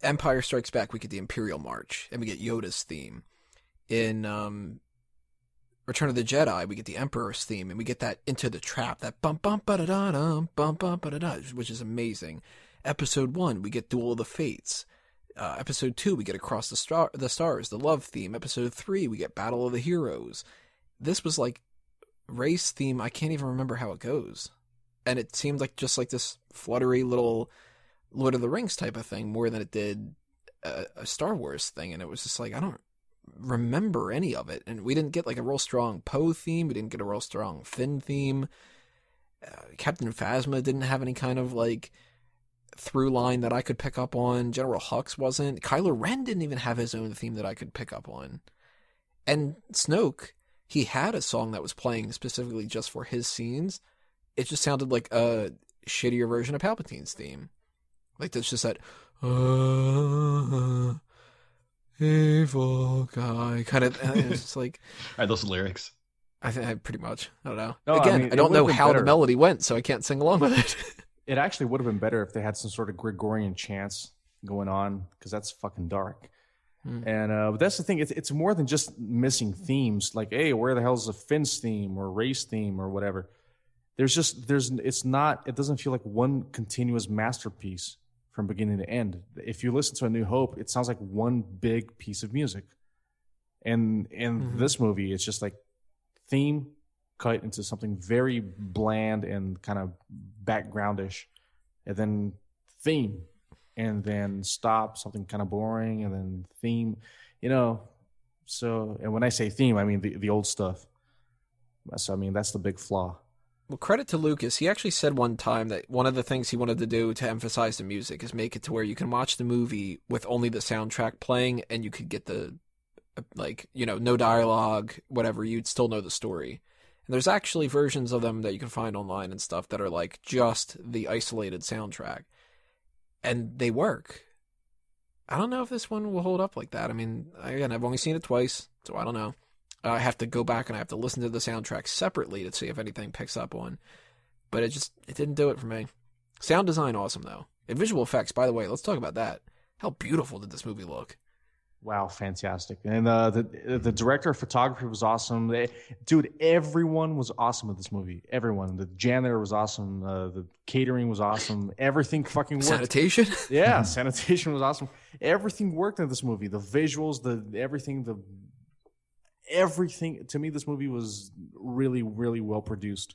Empire Strikes Back. We get the Imperial March, and we get Yoda's theme. In um, Return of the Jedi, we get the Emperor's theme, and we get that Into the Trap, that bump bump ba da da dum bump bump ba da da, which is amazing. Episode one, we get Duel of the Fates. Uh, episode two, we get Across the Star, the Stars, the Love theme. Episode three, we get Battle of the Heroes. This was like Rey's theme. I can't even remember how it goes, and it seemed like just like this fluttery little Lord of the Rings type of thing more than it did a, a Star Wars thing. And it was just like I don't remember any of it, and we didn't get like a real strong Poe theme. We didn't get a real strong Finn theme. Uh, Captain Phasma didn't have any kind of like through line that I could pick up on. General Hux wasn't. Kylo Ren didn't even have his own theme that I could pick up on. And Snoke, he had a song that was playing specifically just for his scenes. It just sounded like a shittier version of Palpatine's theme. Like that's just that uh, evil guy kind of. It's like Are those lyrics? I think I pretty much. I don't know. No, Again, I, mean, it don't know would've been how the melody went, so I can't sing along with it. It actually would have been better if they had some sort of Gregorian chants going on because that's fucking dark. Hmm. And uh, but that's the thing; it's it's more than just missing themes. Like, hey, where the hell's the Finn's theme or Rey's theme or whatever? There's just there's it's not. It doesn't feel like one continuous masterpiece from beginning to end. If you listen to A New Hope, it sounds like one big piece of music. And in Mhm. this movie, it's just like theme cut into something very bland and kind of backgroundish, and then theme, and then stop something kind of boring, and then theme, you know. So, and when I say theme, I mean the the old stuff. So, I mean that's the big flaw. Well, credit to Lucas. He actually said one time that one of the things he wanted to do to emphasize the music is make it to where you can watch the movie with only the soundtrack playing and you could get the, like, you know, no dialogue, whatever, you'd still know the story. And there's actually versions of them that you can find online and stuff that are like just the isolated soundtrack. And they work. I don't know if this one will hold up like that. I mean, again, I've only seen it twice, so I don't know. I have to go back and I have to listen to the soundtrack separately to see if anything picks up on. But it just it didn't do it for me. Sound design awesome though. And visual effects, by the way, let's talk about that. How beautiful did this movie look? Wow, fantastic! And uh, the the director of photography was awesome. They, dude, everyone was awesome with this movie. Everyone, the janitor was awesome. Uh, the catering was awesome. Everything fucking worked. Sanitation? Yeah, sanitation was awesome. Everything worked in this movie. The visuals, the everything, the everything. To me, this movie was really, really well produced.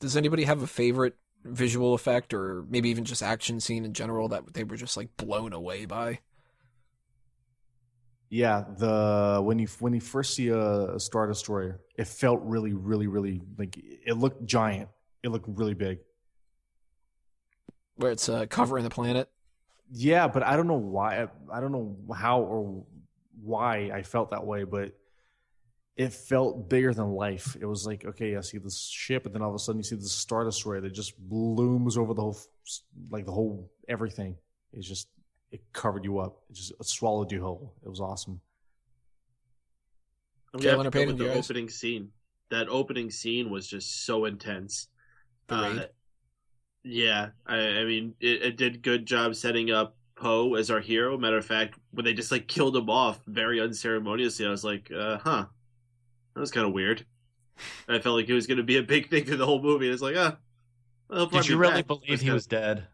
Does anybody have a favorite visual effect or maybe even just action scene in general that they were just like blown away by? Yeah, the when you when you first see a, a star destroyer, it felt really, really, really like it looked giant. It looked really big. Where it's uh, covering the planet? Yeah, but I don't know why. I don't know how or why I felt that way, but it felt bigger than life. It was like, okay, I see this ship, and then all of a sudden you see this star destroyer that just looms over the whole, like the whole everything. It's just, it covered you up. It just it swallowed you whole. It was awesome. I'm gonna have to go with the yours? opening scene. That opening scene was just so intense. The Uh, yeah, I, I mean, it, it did good job setting up Poe as our hero. Matter of fact, when they just like killed him off very unceremoniously, I was like, uh, huh, that was kind of weird. I felt like it was going to be a big thing through the whole movie. It's like, ah, well, Did you really back. believe It's he kinda- was dead?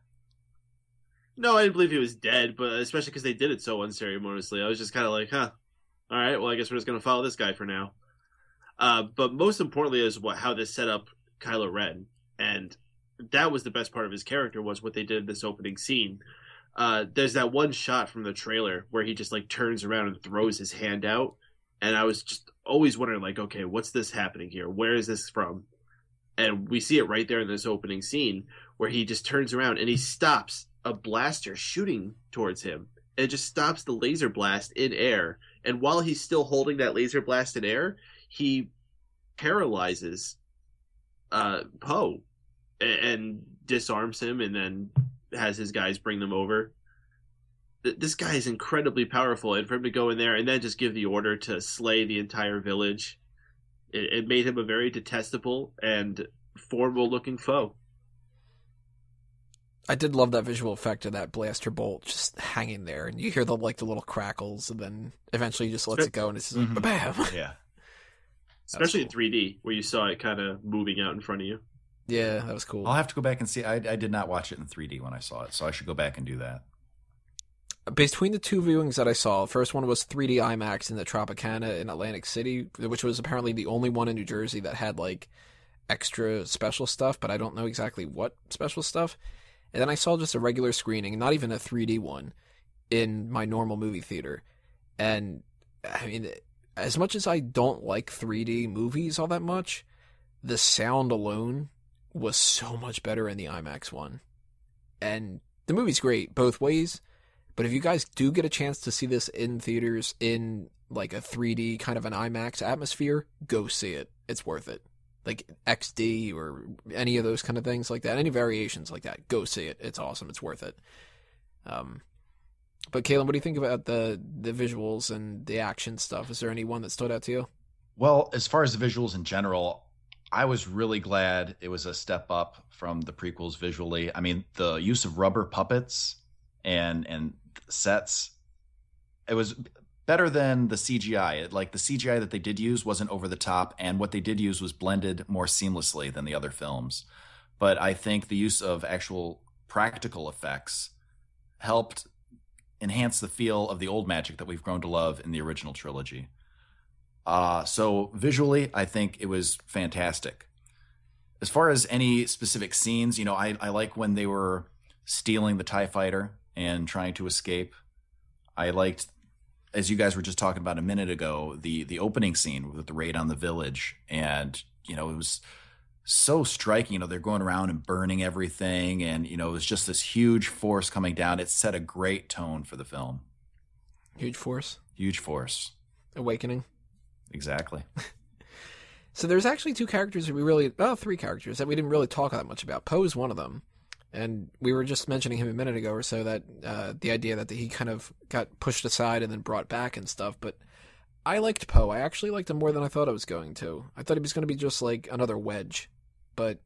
No, I didn't believe he was dead, but especially because they did it so unceremoniously, I was just kind of like, huh, all right, well, I guess we're just gonna follow this guy for now. Uh, but most importantly is what how this set up Kylo Ren, and that was the best part of his character was what they did in this opening scene. Uh, there's that one shot from the trailer where he just like turns around and throws his hand out, and I was just always wondering like, okay, what's this happening here? Where is this from? And we see it right there in this opening scene where he just turns around and he stops a blaster shooting towards him. It just stops the laser blast in air. And while he's still holding that laser blast in air, he paralyzes uh, Poe and, and disarms him and then has his guys bring them over. Th- This guy is incredibly powerful, and for him to go in there and then just give the order to slay the entire village, it, it made him a very detestable and formidable looking foe. I did love that visual effect of that blaster bolt just hanging there, and you hear the like the little crackles, and then eventually he just lets it go, and it's just Mhm. bam. Yeah. especially cool. in 3D, where you saw it kind of moving out in front of you. Yeah, that was cool. I'll have to go back and see. I, I did not watch it in 3D when I saw it, so I should go back and do that. Between the two viewings that I saw, first one was 3D IMAX in the Tropicana in Atlantic City, which was apparently the only one in New Jersey that had like extra special stuff, but I don't know exactly what special stuff. And then I saw just a regular screening, not even a 3D one, in my normal movie theater. And I mean, as much as I don't like 3D movies all that much, the sound alone was so much better in the IMAX one. And the movie's great both ways. But if you guys do get a chance to see this in theaters in like a 3D kind of an IMAX atmosphere, go see it. It's worth it. Like XD or any of those kind of things like that, any variations like that, go see it. It's awesome. It's worth it. Um, but Caitlin, what do you think about the the visuals and the action stuff? Is there any one that stood out to you? Well, as far as the visuals in general, I was really glad it was a step up from the prequels visually. I mean, the use of rubber puppets and and sets, it was better than the CGI. It, like the CGI that they did use wasn't over the top, and what they did use was blended more seamlessly than the other films. But I think the use of actual practical effects helped enhance the feel of the old magic that we've grown to love in the original trilogy. Uh, so visually, I think it was fantastic. As far as any specific scenes, you know, I, I like when they were stealing the TIE fighter and trying to escape. I liked, as you guys were just talking about a minute ago, the the opening scene with the raid on the village. And, you know, it was so striking. You know, they're going around and burning everything. And, you know, it was just this huge force coming down. It set a great tone for the film. Huge Force Huge force. Awakening. Exactly. So there's actually two characters that we really, oh, three characters that we didn't really talk that much about. Poe's one of them, and we were just mentioning him a minute ago or so that uh, the idea that he kind of got pushed aside and then brought back and stuff. But I liked Poe. I actually liked him more than I thought I was going to. I thought he was going to be just like another Wedge. But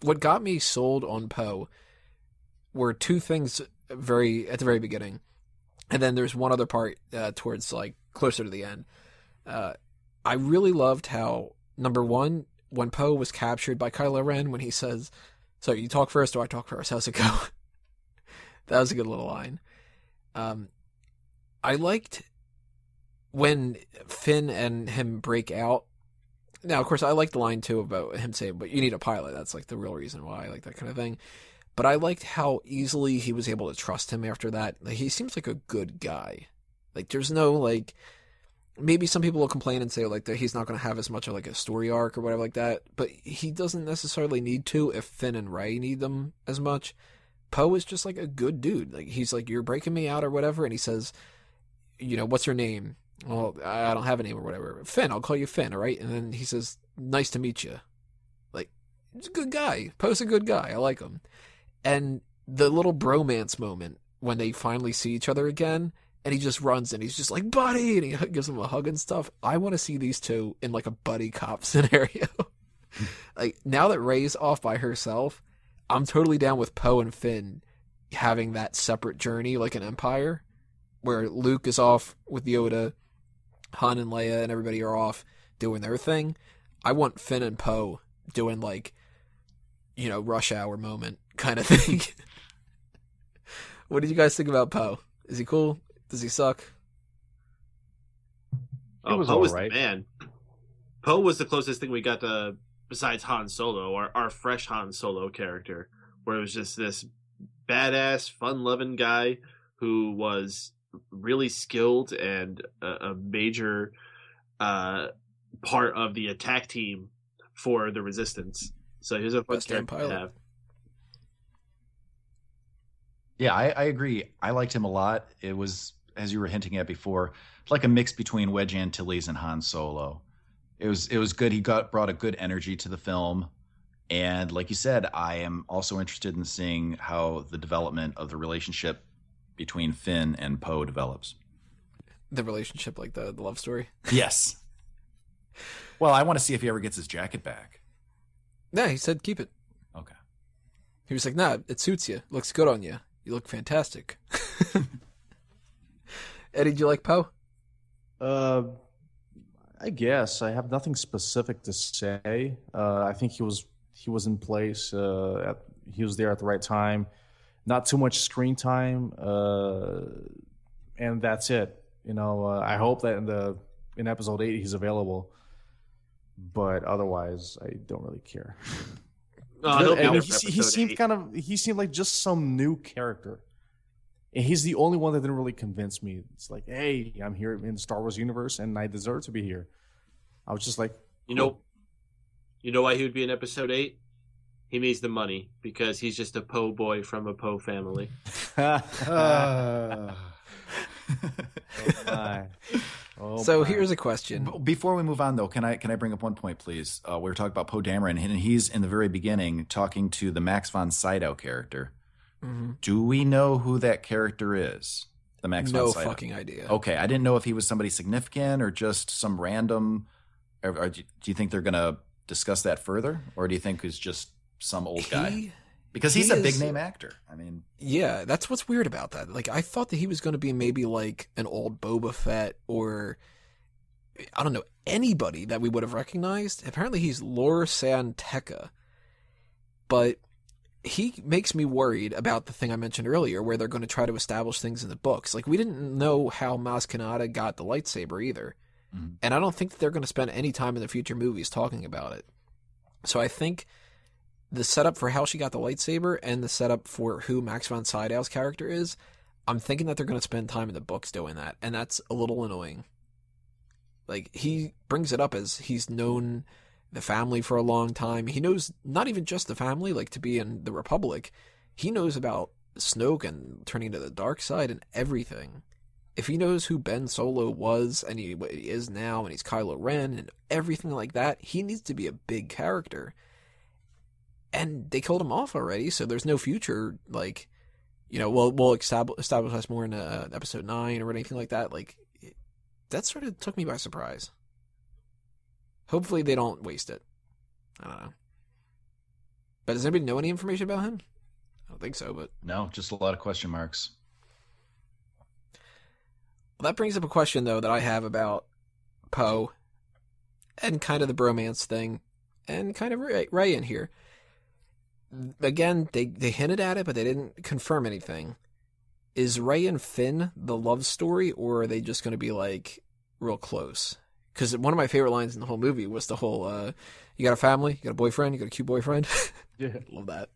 what got me sold on Poe were two things very at the very beginning, and then there's one other part uh, towards like closer to the end. Uh, I really loved how number one, when Poe was captured by Kylo Ren, when he says, "So you talk first, or I talk first? How's it go?" that was a good little line. Um, I liked when Finn and him break out. Now, of course, I like the line too about him saying, "But you need a pilot." That's like the real reason why I like that kind of thing. But I liked how easily he was able to trust him after that. Like, he seems like a good guy. Like there's no like maybe some people will complain and say like that he's not going to have as much of like a story arc or whatever like that, but he doesn't necessarily need to if Finn and Rey need them as much. Poe is just like a good dude. Like he's like you're breaking me out or whatever, and he says, you know, what's your name? Well, I don't have a name or whatever. Finn, I'll call you Finn, all right? And then he says, nice to meet you. Like he's a good guy. Poe's a good guy. I like him. And the little bromance moment when they finally see each other again and he just runs and he's just like buddy! And he gives him a hug and stuff. I want to see these two in like a buddy cop scenario. Like now that Rey's off by herself i'm totally down with poe and finn having that separate journey like an empire where luke is off with yoda han and leia and everybody are off doing their thing. I want finn and poe doing like you know rush hour moment kind of thing. What did you guys think about poe? Is he cool does he suck? Oh, was Poe was alright. the man. Poe was the closest thing we got to besides Han Solo, our, our fresh Han Solo character, where it was just this badass, fun-loving guy who was really skilled and a, a major uh, part of the attack team for the Resistance. So he was a fun Best damn character to pilot. have. Yeah, I, I agree. I liked him a lot. It was, as you were hinting at before, like a mix between Wedge Antilles and Han Solo. It was it was good. He got brought a good energy to the film, and like you said, I am also interested in seeing how the development of the relationship between Finn and Poe develops. The relationship, like the, the love story. Yes. Well, I want to see if he ever gets his jacket back. Yeah, he said keep it. Okay. He was like, nah, it suits you. Looks good on you. You look fantastic. Eddie, do you like Poe? Uh, I guess I have nothing specific to say. Uh, I think he was he was in place. Uh, at, he was there at the right time. Not too much screen time, uh, and that's it. You know, uh, I hope that in the in episode eight he's available. But otherwise, I don't really care. He'll I mean, he, he seemed kind of he seemed like just some new character. And he's the only one that didn't really convince me. It's like, hey, I'm here in the Star Wars universe and I deserve to be here. I was just like, You know, you know why he would be in episode eight? He needs the money because he's just a Poe boy from a Poe family. oh my. Oh so my. here's a question. Before we move on, though, can I can I bring up one point, please? Uh, we were talking about Poe Dameron, and he's in the very beginning talking to the Max von Sydow character. Mhm. Do we know who that character is? The Max No von Sydow. fucking idea. Okay, I didn't know if he was somebody significant or just some random. Or, or do you think they're going to discuss that further, or do you think he's just some old guy? He, Because he he's a big name actor. I mean, yeah, that's what's weird about that. Like, I thought that he was going to be maybe like an old Boba Fett or I don't know anybody that we would have recognized. Apparently, he's Lor San Tekka, but he makes me worried about the thing I mentioned earlier, where they're going to try to establish things in the books. Like, we didn't know how Maz Kanata got the lightsaber either, Mhm. and I don't think that they're going to spend any time in the future movies talking about it. So I think the setup for how she got the lightsaber and the setup for who Max von Sydow's character is, I'm thinking that they're going to spend time in the books doing that, and that's a little annoying. Like he brings it up as he's known the family for a long time. He knows not even just the family, like to be in the Republic. He knows about Snoke and turning to the dark side and everything. If he knows who Ben Solo was and he, he is now, and he's Kylo Ren and everything like that, he needs to be a big character and they killed him off already, so there's no future. Like, you know, we'll we'll establish establish us more in uh, episode nine or anything like that. Like, that sort of took me by surprise. Hopefully, they don't waste it. I don't know. But does anybody know any information about him? I don't think so. But no, just a lot of question marks. well, that brings up a question though that I have about Poe and kind of the bromance thing, and kind of Rey, Rey in here. Again, they they hinted at it, but they didn't confirm anything. Is Rey and Finn the love story, or are they just going to be like real close? Because one of my favorite lines in the whole movie was the whole uh, "You got a family, you got a boyfriend, you got a cute boyfriend." yeah. Love that.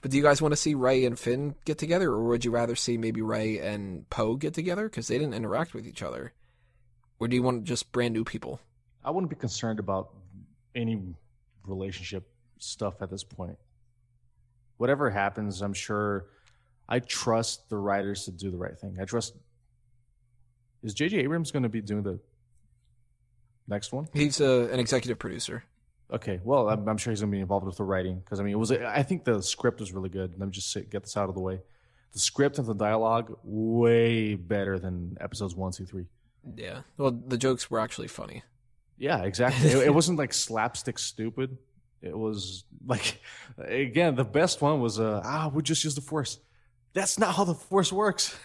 But do you guys want to see Rey and Finn get together, or would you rather see maybe Rey and Poe get together because they didn't interact with each other? Or do you want just brand new people? I wouldn't be concerned about any relationship stuff at this point. Whatever happens, I'm sure I trust the writers to do the right thing. I trust. Is J.J. Abrams going to be doing the next one? He's uh, an executive producer. Okay, well, I'm, I'm sure he's going to be involved with the writing because I mean, it was. I think the script was really good. Let me just say, get this out of the way. the script and the dialogue way better than episodes one, two, three. Yeah. Well, the jokes were actually funny. Yeah, exactly. it, it wasn't like slapstick stupid. It was like, again, the best one was, uh, ah, we just use the force. That's not how the force works.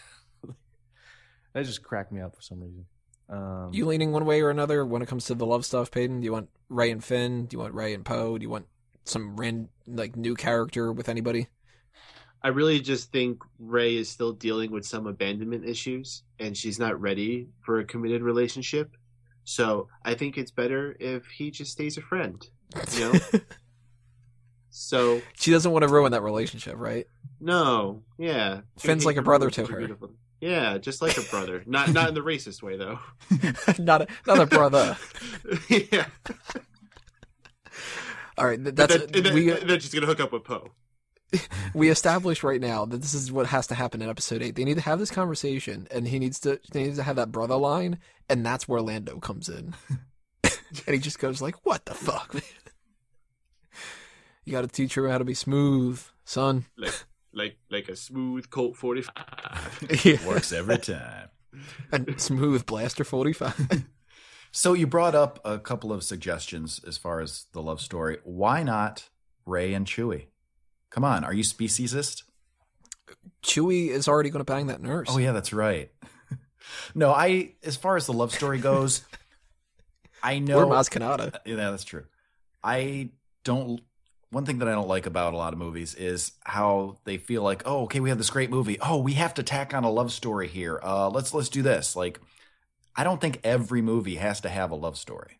that just cracked me up for some reason. Um, You leaning one way or another when it comes to the love stuff, Peyton? Do you want Rey and Finn? Do you want Rey and Poe? Do you want some ran like new character with anybody? I really just think Rey is still dealing with some abandonment issues and she's not ready for a committed relationship. So I think it's better if he just stays a friend. You know? so she doesn't want to ruin that relationship, right? no, yeah. Finn's like a brother to her. Beautiful. Yeah, just like a brother. not not in the racist way though. not a, not a brother. yeah. All right, th- that's and then, we then she's gonna hook up with Poe. we established right now that this is what has to happen in episode eight. They need to have this conversation, and he needs to they need to have that brother line, and that's where Lando comes in, and he just goes like, "What the fuck, man? You got to teach her how to be smooth, son." Like like like a smooth Colt forty five. Yeah. Works every time. A smooth blaster forty five. So you brought up a couple of suggestions as far as the love story. Why not Rey and Chewie? Come on, are you speciesist? Chewie is already going to bang that nurse. Oh yeah, that's right. no, I as far as the love story goes, I know Or Maz Kanata. Yeah, that's true. I don't. One thing that I don't like about a lot of movies is how they feel like, oh, okay, we have this great movie. Oh, we have to tack on a love story here. Uh, let's let's do this. Like, I don't think every movie has to have a love story.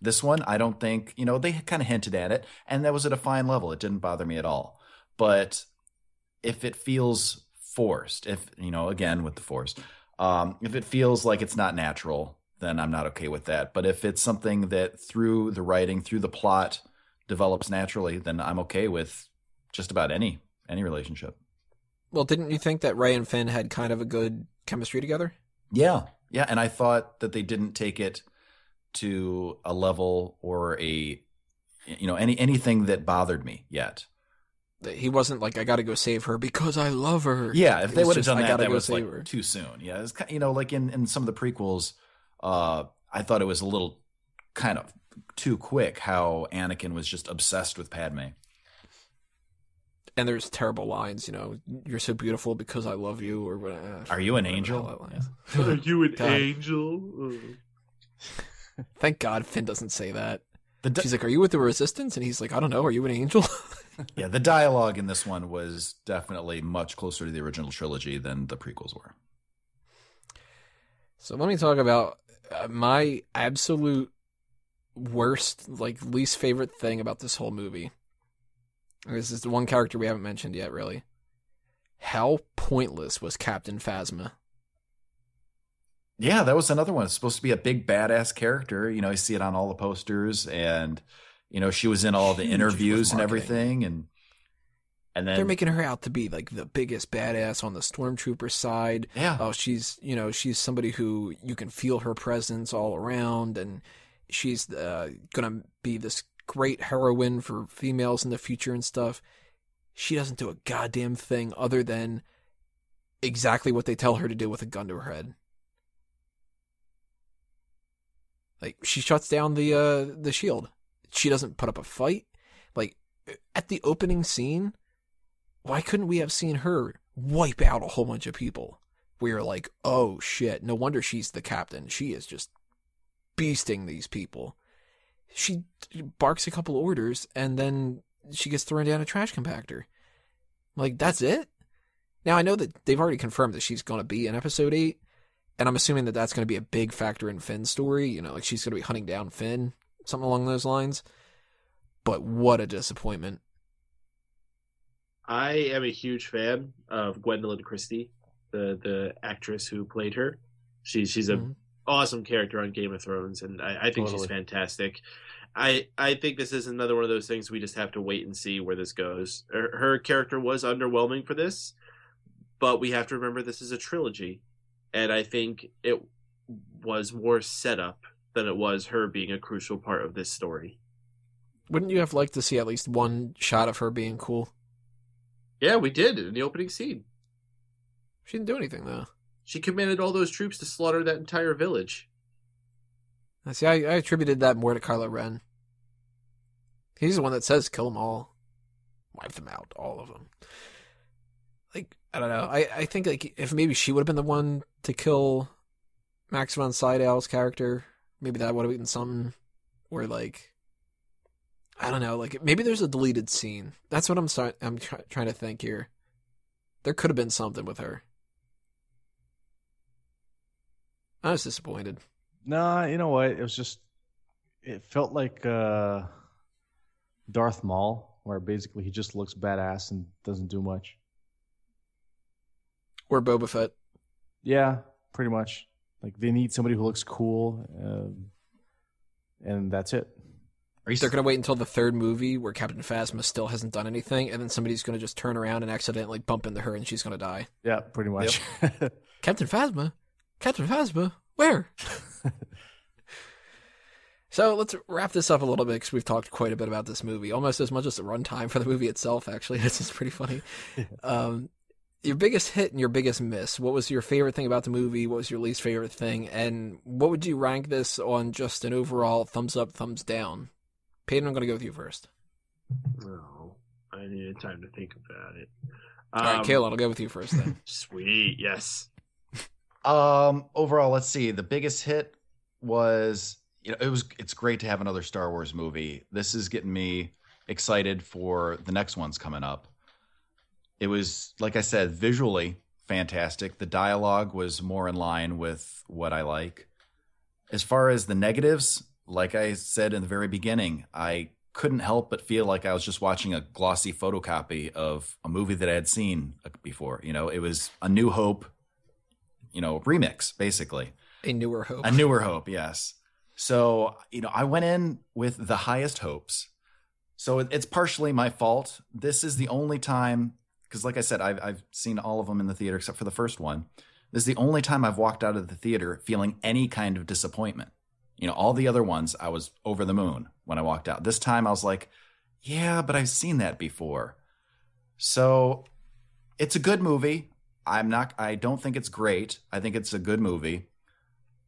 This one, I don't think. You know, they kind of hinted at it, and that was at a fine level. It didn't bother me at all. But if it feels forced, if you know, again with the forced, um, if it feels like it's not natural, then I'm not okay with that. But if it's something that through the writing, through the plot, develops naturally, then I'm okay with just about any any relationship. Well, didn't you think that Rey and Finn had kind of a good chemistry together? Yeah, yeah, and I thought that they didn't take it to a level or a you know any anything that bothered me yet. He wasn't like, "I got to go save her because I love her." Yeah, if It they would have done that, that was like her." too soon. Yeah, it's kind you know like in in some of the prequels, uh, I thought it was a little kind of too quick how Anakin was just obsessed with Padme. and there's terrible lines, you know, "You're so beautiful because I love you," or whatever. Are you an angel? hell that line is. Are you an God. angel? Thank God Finn doesn't say that. The di- She's like, "Are you with the Resistance?" And he's like, "I don't know. Are you an angel?" yeah, the dialogue in this one was definitely much closer to the original trilogy than the prequels were. so let me talk about uh, my absolute worst, like least favorite thing about this whole movie. This is the one character we haven't mentioned yet, really. How pointless was Captain Phasma? Yeah, that was another one. It's supposed to be a big badass character. You know, I see it on all the posters, and you know she was in all the Huge interviews and everything, and and then They're making her out to be like the biggest badass on the stormtrooper side. yeah, oh she's you know she's somebody who you can feel her presence all around and she's uh, gonna be this great heroine for females in the future and stuff. She doesn't do a goddamn thing other than exactly what they tell her to do with a gun to her head. Like she shuts down the uh the shield. She doesn't put up a fight. Like at the opening scene why couldn't we have seen her wipe out a whole bunch of people? We were like, oh shit, no wonder she's the captain. She is just beasting these people. She barks a couple orders and then she gets thrown down a trash compactor. Like, that's it? Now, I know that they've already confirmed that she's going to be in episode 8, and I'm assuming that that's going to be a big factor in Finn's story. You know, like she's going to be hunting down Finn, something along those lines. But what a disappointment. I am a huge fan of Gwendoline Christie, the the actress who played her. She's she's a Mhm. Awesome character on Game of Thrones, and I, I think she's fantastic. I I think this is another one of those things we just have to wait and see where this goes. Her, her character was underwhelming for this, but we have to remember this is a trilogy, and I think it was more setup than it was her being a crucial part of this story. Wouldn't you have liked to see at least one shot of her being cool? Yeah, we did in the opening scene. She didn't do anything though. She commanded all those troops to slaughter that entire village. I see. I, I attributed that more to Kylo Ren. He's the one that says kill them all, wipe them out, all of them. Like I don't know. I I think like if maybe she would have been the one to kill Max von Sydow's character, maybe that would have been something where like I don't know. Like maybe there's a deleted scene. That's what I'm start, I'm try, trying to think here. There could have been something with her. I was disappointed. Nah, you know what? It was just it felt like uh Darth Maul, where basically he just looks badass and doesn't do much. Or Boba Fett. Yeah, pretty much. Like they need somebody who looks cool, um, and that's it. Are you They're gonna wait until the third movie where Captain Phasma still hasn't done anything, and then somebody's gonna just turn around and accidentally bump into her, and she's gonna die. Yeah, pretty much. Captain Phasma, Captain Phasma, where? so let's wrap this up a little bit because we've talked quite a bit about this movie, almost as much as the runtime for the movie itself. Actually, this is pretty funny. Um, your biggest hit and your biggest miss. What was your favorite thing about the movie? What was your least favorite thing? And what would you rank this on just an overall thumbs up, thumbs down? Peyton, I'm going to go with you first. No, I needed time to think about it. All right, Um, Kayla, I'll go with you first then. Sweet, yes. Um, overall, let's see. The biggest hit was you know it was it's great to have another Star Wars movie. This is getting me excited for the next ones coming up. It was like I said, visually fantastic. The dialogue was more in line with what I like. As far as the negatives, like I said in the very beginning, I couldn't help but feel like I was just watching a glossy photocopy of a movie that I had seen before. You know, it was A New Hope you know, remix basically. A newer hope. A newer hope, yes. So, you know, I went in with the highest hopes. So it's partially my fault. This is the only time, because like I said, I've, I've seen all of them in the theater except for the first one. This is the only time I've walked out of the theater feeling any kind of disappointment. You know, all the other ones, I was over the moon when I walked out. This time I was like, yeah, but I've seen that before. So it's a good movie. I'm not. I don't think it's great. I think it's a good movie.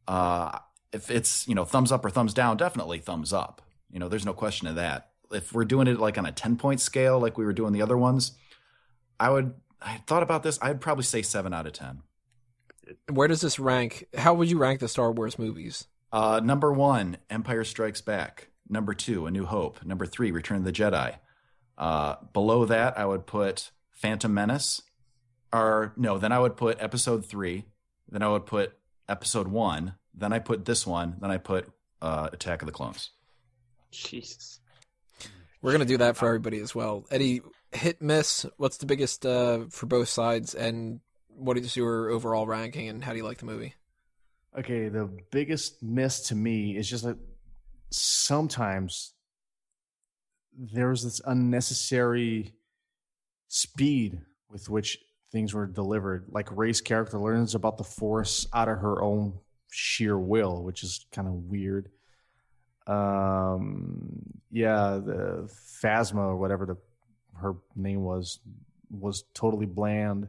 Uh, if it's you know thumbs up or thumbs down, definitely thumbs up. You know, there's no question of that. If we're doing it like on a ten point scale, like we were doing the other ones, I would. I thought about this. I'd probably say seven out of ten. Where does this rank? How would you rank the Star Wars movies? Uh, number one, Empire Strikes Back. Number two, A New Hope. Number three, Return of the Jedi. Uh, below that, I would put Phantom Menace. Or no, then I would put Episode three. Then I would put Episode one. Then I put this one. Then I put uh, Attack of the Clones. Jesus. We're gonna do that for everybody as well. Eddie, hit miss. What's the biggest uh, for both sides, and what is your overall ranking, and how do you like the movie? Okay, the biggest miss to me is just that sometimes there's this unnecessary speed with which things were delivered. Like Rey's character learns about the Force out of her own sheer will, which is kind of weird. Um, yeah, the Phasma or whatever the her name was was totally bland.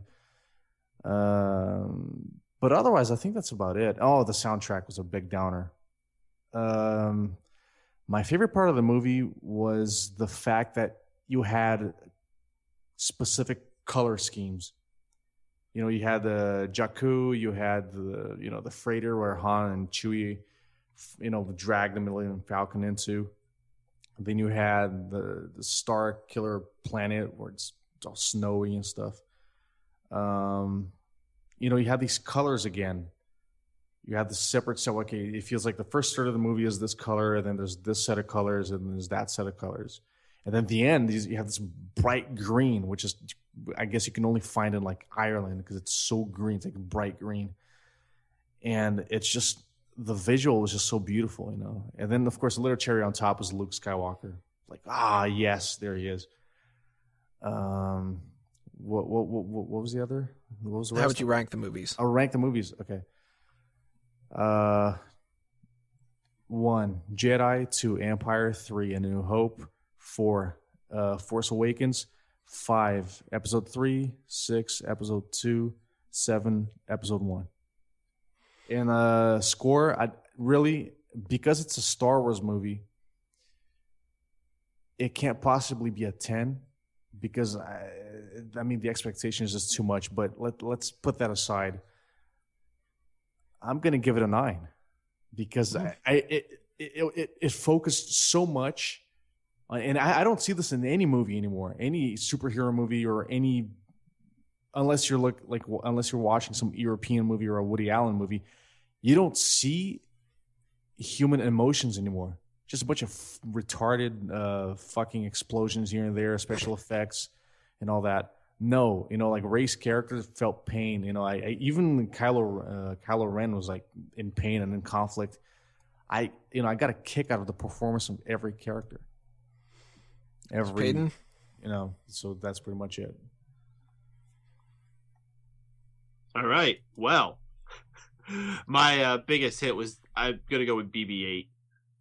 Um, but otherwise, I think that's about it. Oh, the soundtrack was a big downer. Um, my favorite part of the movie was the fact that you had specific color schemes. You know, you had the Jakku, you had the you know the freighter where Han and Chewie, you know, dragged the Millennium Falcon into. Then you had the the Star Killer planet where it's all snowy and stuff. Um, you know, you have these colors again. You have the separate so okay, it feels like the first third of the movie is this color, and then there's this set of colors, and there's that set of colors. And then at the end, you have this bright green, which is, I guess, you can only find in like Ireland because it's so green. It's like bright green, and it's just the visual was just so beautiful, you know. And then, of course, the little cherry on top was Luke Skywalker. Like, ah, yes, there he is. Um, what what what, what was the other? What was the How would you rank the movies? I'll rank the movies. Okay. Uh, one Jedi, two Empire, three A New Hope, four uh, Force Awakens, five Episode three, six Episode two, seven, episode one. And uh, score, I really because it's a Star Wars movie. It can't possibly be a ten because I, I mean the expectation is just too much. But let let's put that aside. I'm gonna give it a nine because I, I it, it it it focused so much, and I, I don't see this in any movie anymore, any superhero movie or any, unless you're look like unless you're watching some European movie or a Woody Allen movie, you don't see human emotions anymore. Just a bunch of f- retarded uh, fucking explosions here and there, special effects, and all that. No, you know, like race characters felt pain. You know, I, I even Kylo uh, Kylo Ren was like in pain and in conflict. I, you know, I got a kick out of the performance of every character. Every, Peyton? you know, so that's pretty much it. All right. Well, my uh, biggest hit was I'm gonna go with BB-8.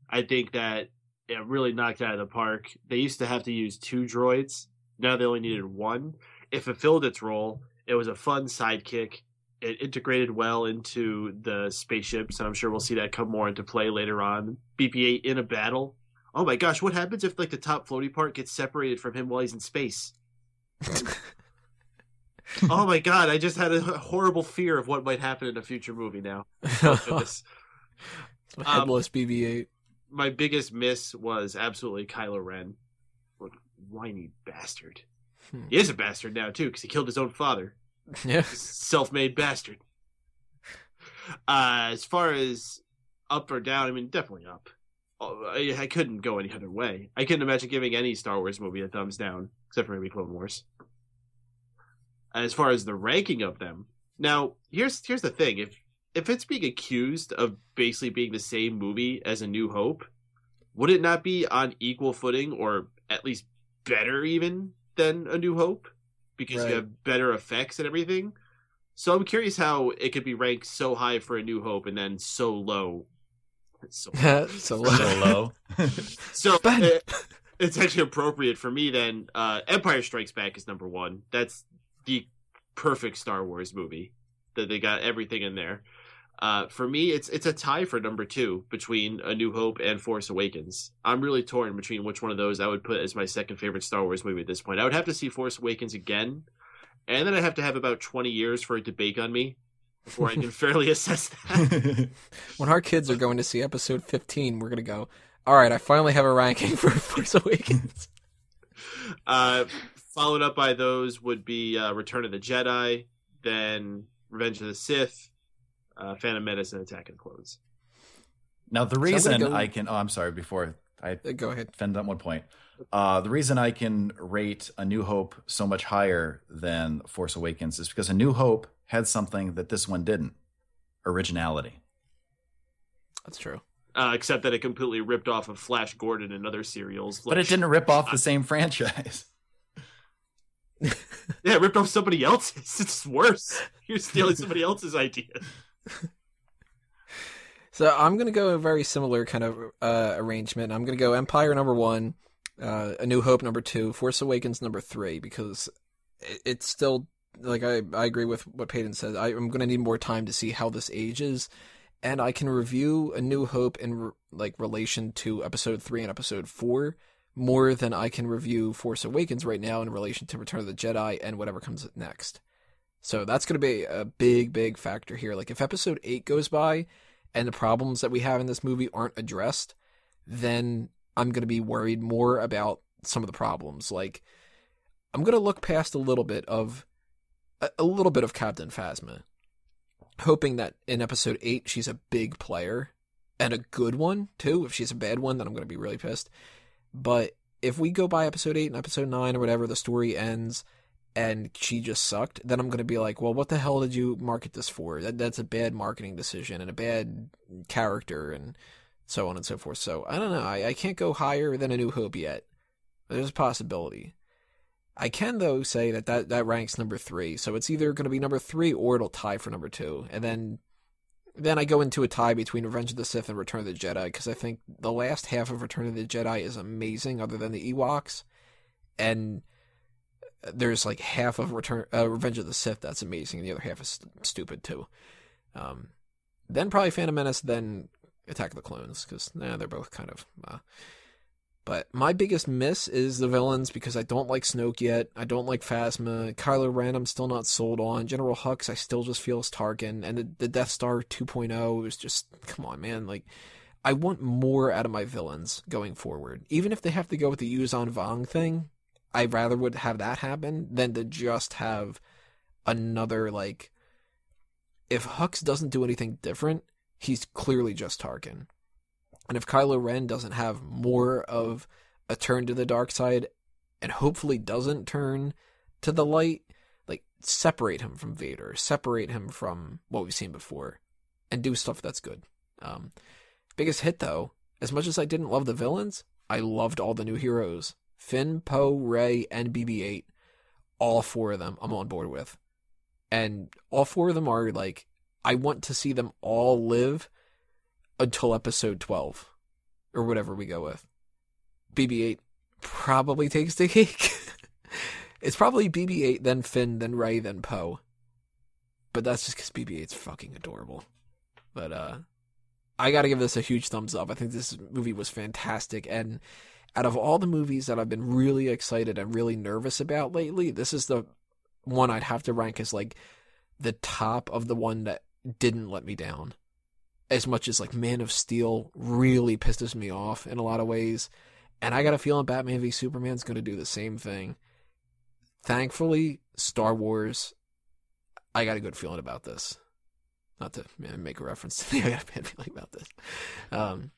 I think that it really knocked it out of the park. They used to have to use two droids. Now they only needed one. It fulfilled its role. It was a fun sidekick. It integrated well into the spaceships, and I'm sure we'll see that come more into play later on. BB-8 in a battle. Oh my gosh, what happens if like the top floaty part gets separated from him while he's in space? oh my god, I just had a horrible fear of what might happen in a future movie now. Oh, goodness. Um, BB-8. My biggest miss was absolutely Kylo Ren. What whiny bastard. Hmm. He is a bastard now too, because he killed his own father. Yeah. Self-made bastard. Uh, as far as up or down, I mean, definitely up. Oh, I, I couldn't go any other way. I couldn't imagine giving any Star Wars movie a thumbs down, except for maybe Clone Wars. As far as the ranking of them, now here's here's the thing: if if it's being accused of basically being the same movie as A New Hope, would it not be on equal footing, or at least better even than A New Hope? Because Right. you have better effects and everything. So I'm curious how it could be ranked so high for A New Hope and then so low. So so So low. so Ben. it- it's actually appropriate for me then. Uh, Empire Strikes Back is number one. That's the perfect Star Wars movie. That they got everything in there. Uh, for me, it's it's a tie for number two between A New Hope and Force Awakens. I'm really torn between which one of those I would put as my second favorite Star Wars movie at this point. I would have to see Force Awakens again, and then I have to have about 20 years for it to bake on me before I can fairly assess that. when our kids are going to see episode 15, we're going to go, all right, I finally have a ranking for Force Awakens. Uh, followed up by those would be uh, Return of the Jedi, then Revenge of the Sith, uh, Phantom Menace, and Attack of the Clones. now the So I'm gonna reason go- I can oh I'm sorry before I Uh, go ahead. defend on one point. Uh, the reason I can rate A New Hope so much higher than Force Awakens is because A New Hope had something that this one didn't originality. That's true. Uh, except that it completely ripped off of Flash Gordon and other serials. But it didn't rip off the same franchise. Yeah, it ripped off somebody else's. It's worse. You're stealing somebody else's idea. So I'm going to go a very similar kind of uh, arrangement. I'm going to go Empire number one, uh, A New Hope number two, Force Awakens number three, because it, it's still like I, I agree with what Peyton said. I, I'm going to need more time to see how this ages, and I can review A New Hope in re- like relation to Episode three and Episode four more than I can review Force Awakens right now in relation to Return of the Jedi and whatever comes next. So that's going to be a big, big factor here. Like if Episode eight goes by and the problems that we have in this movie aren't addressed, then I'm going to be worried more about some of the problems. Like, I'm going to look past a little bit of a, little bit of Captain Phasma, hoping that in episode 8 she's a big player and a good one too. If she's a bad one, then I'm going to be really pissed. But if we go by episode 8 and episode 9 or whatever, the story ends and she just sucked, then I'm going to be like, well, what the hell did you market this for? That that's a bad marketing decision and a bad character and so on and so forth. So I don't know. I, I can't go higher than a New Hope yet. There's a possibility. I can though say that that, that ranks number three. So it's either going to be number three or it'll tie for number two. And then then I go into a tie between Revenge of the Sith and Return of the Jedi because I think the last half of Return of the Jedi is amazing, other than the Ewoks, and there's like half of Return uh, Revenge of the Sith that's amazing, and the other half is st- stupid too. Um, then probably Phantom Menace, then Attack of the Clones, because nah, they're both kind of. Uh, but my biggest miss is the villains because I don't like Snoke yet. I don't like Phasma. Kylo Ren, I'm still not sold on. General Hux, I still just feel as Tarkin. And the, the Death Star 2.0 is just, come on, man. Like, I want more out of my villains going forward. Even if they have to go with the Yuuzhan Vong thing, I rather would have that happen than to just have another, like, if Hux doesn't do anything different, he's clearly just Tarkin. And if Kylo Ren doesn't have more of a turn to the dark side and hopefully doesn't turn to the light, like separate him from Vader, separate him from what we've seen before, and do stuff that's good. Um, biggest hit though, as much as I didn't love the villains, I loved all the new heroes. Finn, Poe, Rey, and BB 8. All four of them I'm on board with. And all four of them are like, I want to see them all live until episode 12 or whatever we go with. BB 8 probably takes the cake. it's probably BB 8, then Finn, then Rey, then Poe. But that's just because BB 8's fucking adorable. But, uh, I gotta give this a huge thumbs up. I think this movie was fantastic. And out of all the movies that I've been really excited and really nervous about lately, this is the one I'd have to rank as like the top of the one that didn't let me down. As much as like Man of Steel really pisses me off in a lot of ways. And I got a feeling Batman v Superman's going to do the same thing. Thankfully, Star Wars, I got a good feeling about this. Not to make a reference to the I got a bad feeling about this. Um,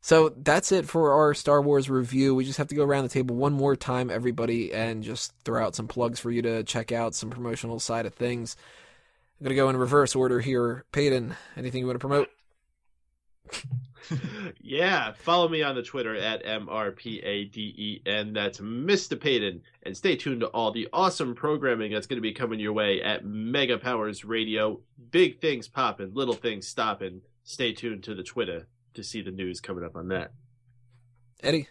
so that's it for our Star Wars review. We just have to go around the table one more time, everybody, and just throw out some plugs for you to check out, some promotional side of things. I'm going to go in reverse order here. Peyton, anything you want to promote? yeah, follow me on the Twitter at MRPADEN. That's Mr. Payton. And stay tuned to all the awesome programming that's going to be coming your way at Mega Powers Radio. Big things popping, little things stopping. Stay tuned to the Twitter to see the news coming up on that. Eddie?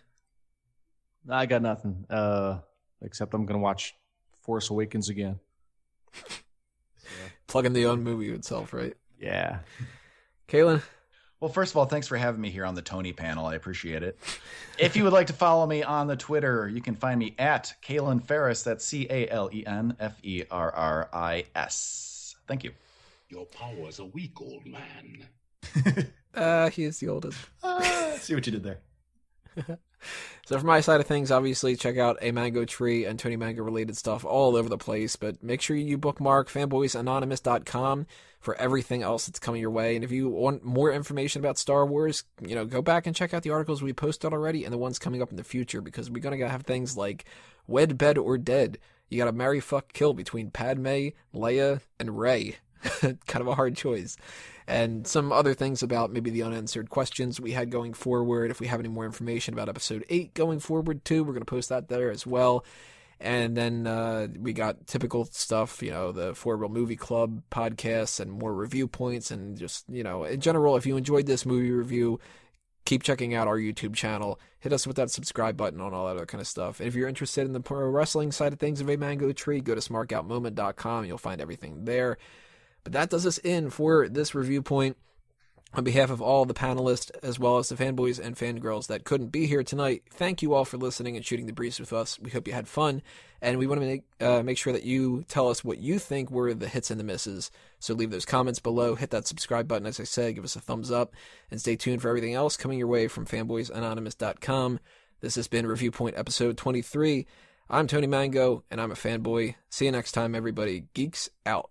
I got nothing. Uh, except I'm going to watch Force Awakens again. Plugging the own movie itself, right? Yeah. Kaylin? Well, first of all, thanks for having me here on the Tony panel. I appreciate it. if you would like to follow me on the Twitter, you can find me at Calen Ferris. That's C A L E N F E R R I S. Thank you. Your power's a weak old man. uh, he is the oldest. Uh, see what you did there. so from my side of things, obviously check out a Mango Tree and Tony Mango related stuff all over the place. But make sure you bookmark fanboysanonymous.com for everything else that's coming your way. And if you want more information about Star Wars, you know, go back and check out the articles we posted already and the ones coming up in the future because we're gonna have things like Wed, Bed, or Dead. You gotta marry, fuck, kill between Padme, Leia, and Rey. kind of a hard choice. And some other things about maybe the unanswered questions we had going forward. If we have any more information about episode 8 going forward, too, we're going to post that there as well. And then uh, we got typical stuff, you know, the Four Real Movie Club podcasts and more review points. And just, you know, in general, if you enjoyed this movie review, keep checking out our YouTube channel. Hit us with that subscribe button on all that other kind of stuff. And if you're interested in the pro wrestling side of things of a mango tree, go to smartoutmoment.com. You'll find everything there. But that does us in for this review point. On behalf of all the panelists, as well as the fanboys and fangirls that couldn't be here tonight, thank you all for listening and shooting the breeze with us. We hope you had fun, and we want to make uh, make sure that you tell us what you think were the hits and the misses. So leave those comments below, hit that subscribe button, as I said, give us a thumbs up, and stay tuned for everything else coming your way from fanboysanonymous.com. This has been Review Point episode 23. I'm Tony Mango, and I'm a fanboy. See you next time, everybody. Geeks out.